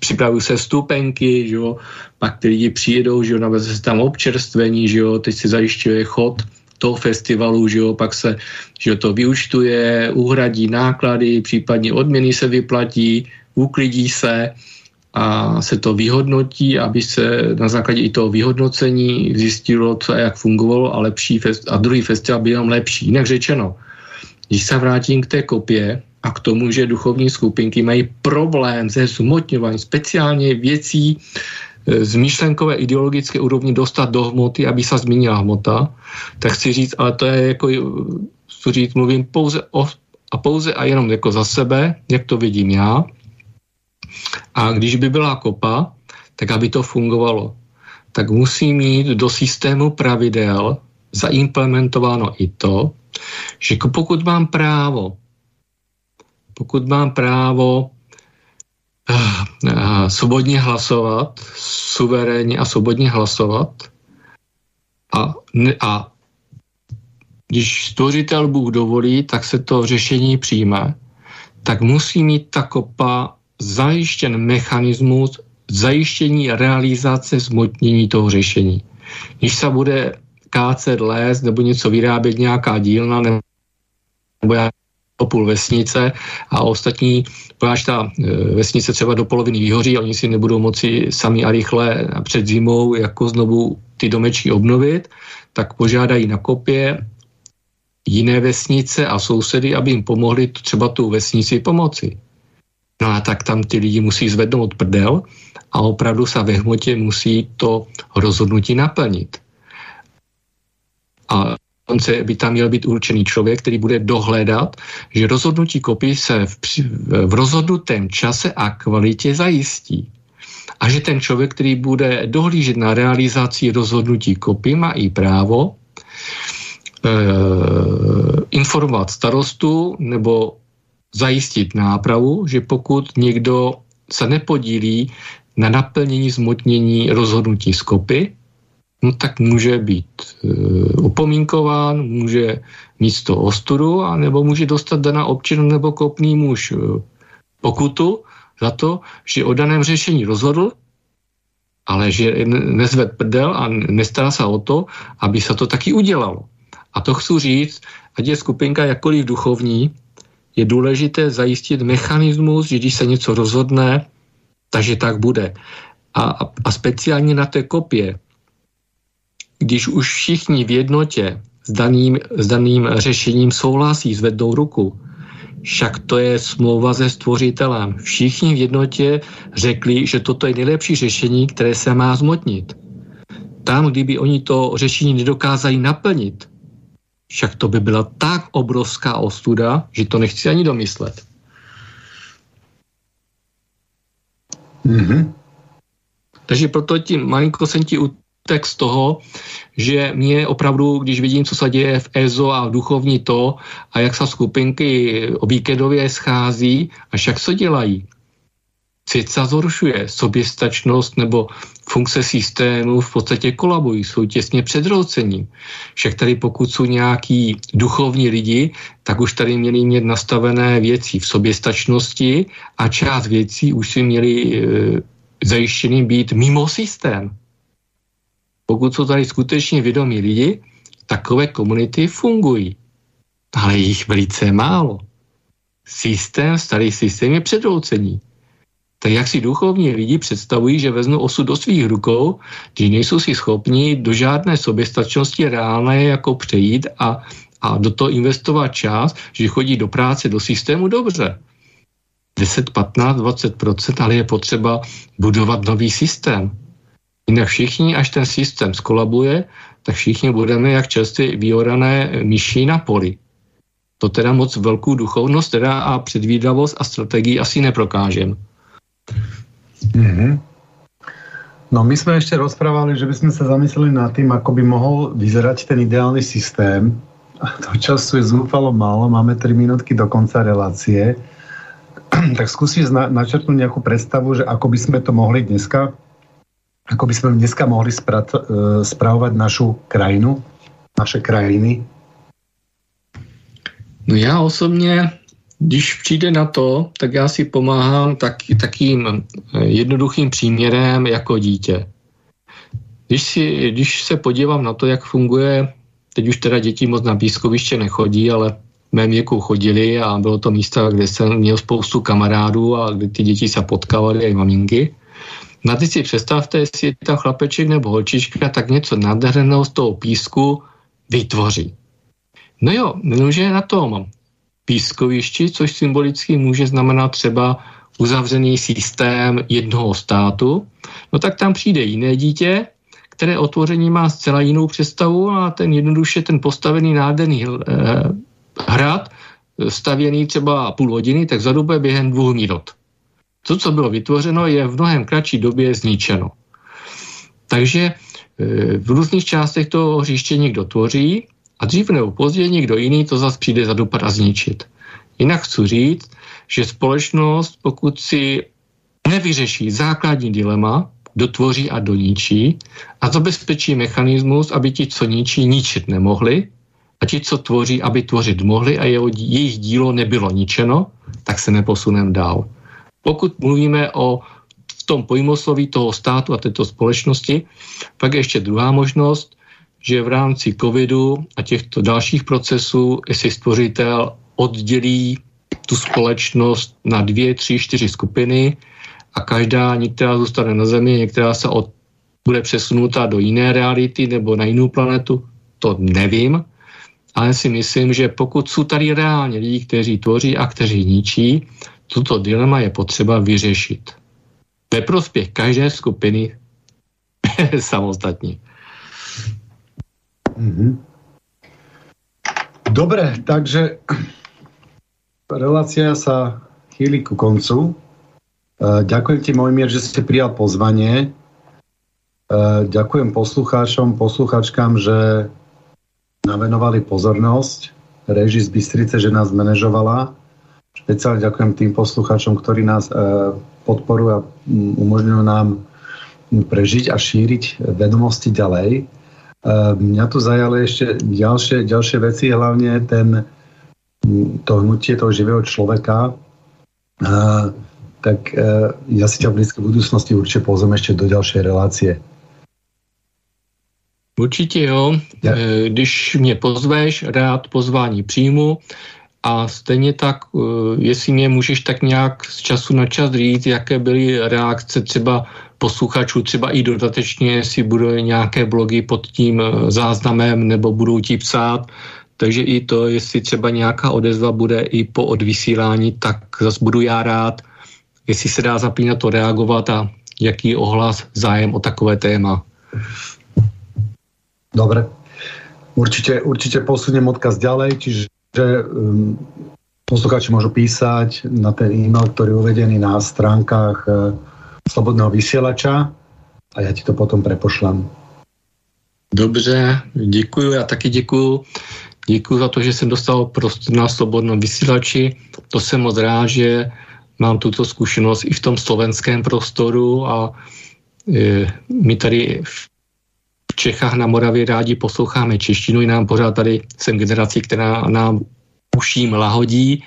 připravují se stupenky, že jo, pak ty lidi přijedou, že jo, se tam občerstvení, že jo, teď se zajišťuje chod toho festivalu, že jo, pak se že jo, to vyučtuje, uhradí náklady, případně odměny se vyplatí, uklidí se, a se to vyhodnotí, aby se na základě i toho vyhodnocení zjistilo, co a jak fungovalo a, lepší fest, a druhý festival byl jenom lepší. Jinak řečeno, když se vrátím k té kopě a k tomu, že duchovní skupinky mají problém se zhmotňováním speciálně věcí e, z myšlenkové ideologické úrovni dostat do hmoty, aby se změnila hmota, tak chci říct, ale to je jako, chci říct, mluvím pouze o, a pouze a jenom jako za sebe, jak to vidím já, a když by byla kopa, tak aby to fungovalo, tak musí mít do systému pravidel zaimplementováno i to, že pokud mám právo, pokud mám právo uh, uh, svobodně hlasovat, suverénně a svobodně hlasovat a, a když stvořitel Bůh dovolí, tak se to řešení přijme, tak musí mít ta kopa zajištěn mechanismus zajištění realizace zmotnění toho řešení. Když se bude kácet les nebo něco vyrábět nějaká dílna nebo o půl vesnice a ostatní, poněvadž ta e, vesnice třeba do poloviny vyhoří oni si nebudou moci sami a rychle před zimou jako znovu ty domečky obnovit, tak požádají na kopě jiné vesnice a sousedy, aby jim pomohli třeba tu vesnici pomoci. No a tak tam ty lidi musí zvednout prdel a opravdu se ve hmotě musí to rozhodnutí naplnit. A konce by tam měl být určený člověk, který bude dohledat, že rozhodnutí kopy se v, v rozhodnutém čase a kvalitě zajistí. A že ten člověk, který bude dohlížet na realizaci rozhodnutí kopy, má i právo e, informovat starostu nebo zajistit nápravu, že pokud někdo se nepodílí na naplnění zmotnění rozhodnutí skopy, no tak může být e, upomínkován, může toho ostudu, a nebo může dostat daná občan nebo kopný muž e, pokutu za to, že o daném řešení rozhodl, ale že nezved prdel a nestará se o to, aby se to taky udělalo. A to chci říct, ať je skupinka jakkoliv duchovní, je důležité zajistit mechanismus, že když se něco rozhodne, takže tak bude. A, a speciálně na té kopě, když už všichni v jednotě s daným, s daným řešením souhlasí, zvednou ruku, však to je smlouva se stvořitelem. Všichni v jednotě řekli, že toto je nejlepší řešení, které se má zmotnit. Tam, kdyby oni to řešení nedokázali naplnit, však to by byla tak obrovská ostuda, že to nechci ani domyslet. Mm-hmm. Takže proto tím malinko jsem ti utek z toho, že mě opravdu, když vidím, co se děje v EZO a v duchovní to a jak se skupinky o víkendově schází a však co dělají svět se zhoršuje, soběstačnost nebo funkce systému v podstatě kolabují, jsou těsně předrocením. Však tady pokud jsou nějaký duchovní lidi, tak už tady měli mít nastavené věci v soběstačnosti a část věcí už si měli e, zajištěný být mimo systém. pokud jsou tady skutečně vědomí lidi, takové komunity fungují. Ale jich velice málo. Systém, starý systém je předroucení. Tak jak si duchovní lidi představují, že veznou osud do svých rukou, když nejsou si schopni do žádné soběstačnosti reálné jako přejít a, a do toho investovat čas, že chodí do práce, do systému dobře. 10, 15, 20% ale je potřeba budovat nový systém. Jinak všichni, až ten systém skolabuje, tak všichni budeme jak čerstvě vyorané myší na poli. To teda moc velkou duchovnost teda a předvídavost a strategii asi neprokážem. Mm-hmm. No my jsme ještě rozprávali, že bychom se zamysleli nad tím, ako by mohl vyzerať ten ideální systém. To času je zúfalo málo, máme 3 minutky do konca relácie. tak skúsi načrtnúť nejakú predstavu, že ako by sme to mohli dneska, ako by sme dneska mohli spravovať našu krajinu, naše krajiny. No já osobně když přijde na to, tak já si pomáhám tak, takým eh, jednoduchým příměrem jako dítě. Když, si, když se podívám na to, jak funguje, teď už teda děti moc na pískoviště nechodí, ale v mém věku chodili a bylo to místa, kde jsem měl spoustu kamarádů a kde ty děti se potkávaly i maminky. Na ty si představte, jestli je tam chlapeček nebo holčička, tak něco nádherného z toho písku vytvoří. No jo, jenomže na tom pískovišti, což symbolicky může znamenat třeba uzavřený systém jednoho státu, no tak tam přijde jiné dítě, které otvoření má zcela jinou představu a ten jednoduše ten postavený nádherný eh, hrad, stavěný třeba půl hodiny, tak zadube během dvou minut. To, co bylo vytvořeno, je v mnohem kratší době zničeno. Takže eh, v různých částech toho hřiště někdo tvoří a dřív nebo později někdo jiný to zase přijde zadupat a zničit. Jinak chci říct, že společnost, pokud si nevyřeší základní dilema, dotvoří a doničí a zabezpečí mechanismus, aby ti, co ničí, ničit nemohli a ti, co tvoří, aby tvořit mohli a jeho, jejich dílo nebylo ničeno, tak se neposuneme dál. Pokud mluvíme o v tom pojmosloví toho státu a této společnosti, pak je ještě druhá možnost, že v rámci covidu a těchto dalších procesů si stvořitel oddělí tu společnost na dvě, tři, čtyři skupiny a každá, některá zůstane na Zemi, některá se od, bude přesunutá do jiné reality nebo na jinou planetu, to nevím, ale si myslím, že pokud jsou tady reálně lidi, kteří tvoří a kteří ničí, toto dilema je potřeba vyřešit. Ve prospěch každé skupiny samostatně. Mm-hmm. Dobre, takže relácia sa chýli ku koncu. Uh, ďakujem ti, Mojmír, že ste prijal pozvanie. Uh, ďakujem poslucháčom, posluchačkám, že navenovali pozornosť. Reži z Bystrice, že nás manažovala. Špeciálne ďakujem tým poslucháčom, ktorí nás uh, podporujú a umožňujú nám prežiť a šíriť vedomosti ďalej. Mňa tu zajali ešte ďalšie, ďalšie veci, hlavne ten, to hnutie toho živého človeka. Tak e, ja si ťa v blízké budúcnosti určite pozvem ešte do ďalšej relácie. Určitě jo. Ja. Když mě pozveš, rád pozvání přijmu. A stejně tak, jestli mě můžeš tak nějak z času na čas říct, jaké byly reakce třeba posluchačů třeba i dodatečně, si budou nějaké blogy pod tím eh, záznamem nebo budou ti psát, takže i to, jestli třeba nějaká odezva bude i po odvysílání, tak zase budu já rád, jestli se dá zapínat to reagovat a jaký ohlas, zájem o takové téma. Dobre. Určite, určite posuniem odkaz ďalej, čiže um, posluchači môžu písať na ten e-mail, ktorý je uvedený na stránkach uh, slobodného vysielača a já ti to potom prepošlám. Dobře, děkuji, já taky děkuji. Děkuji za to, že jsem dostal prostor na slobodnom vysílači. To jsem moc rád, že mám tuto zkušenost i v tom slovenském prostoru a e, my tady v Čechách na Moravě rádi posloucháme češtinu, i nám pořád tady jsem generací, která nám uším lahodí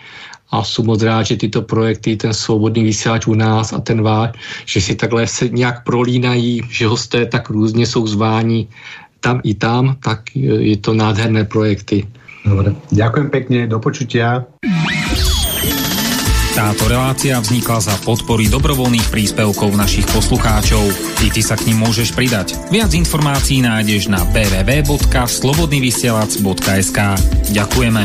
a jsem moc rád, že tyto projekty, ten svobodný vysílač u nás a ten váš, že si takhle se nějak prolínají, že hosté tak různě jsou zváni tam i tam, tak je to nádherné projekty. Dobre, ďakujem pekne, do počutia. Táto relácia vznikla za podpory dobrovoľných príspevkov našich poslucháčov. I ty sa k ním môžeš pridať. Viac informácií nájdeš na www.slobodnyvysielac.sk Ďakujeme.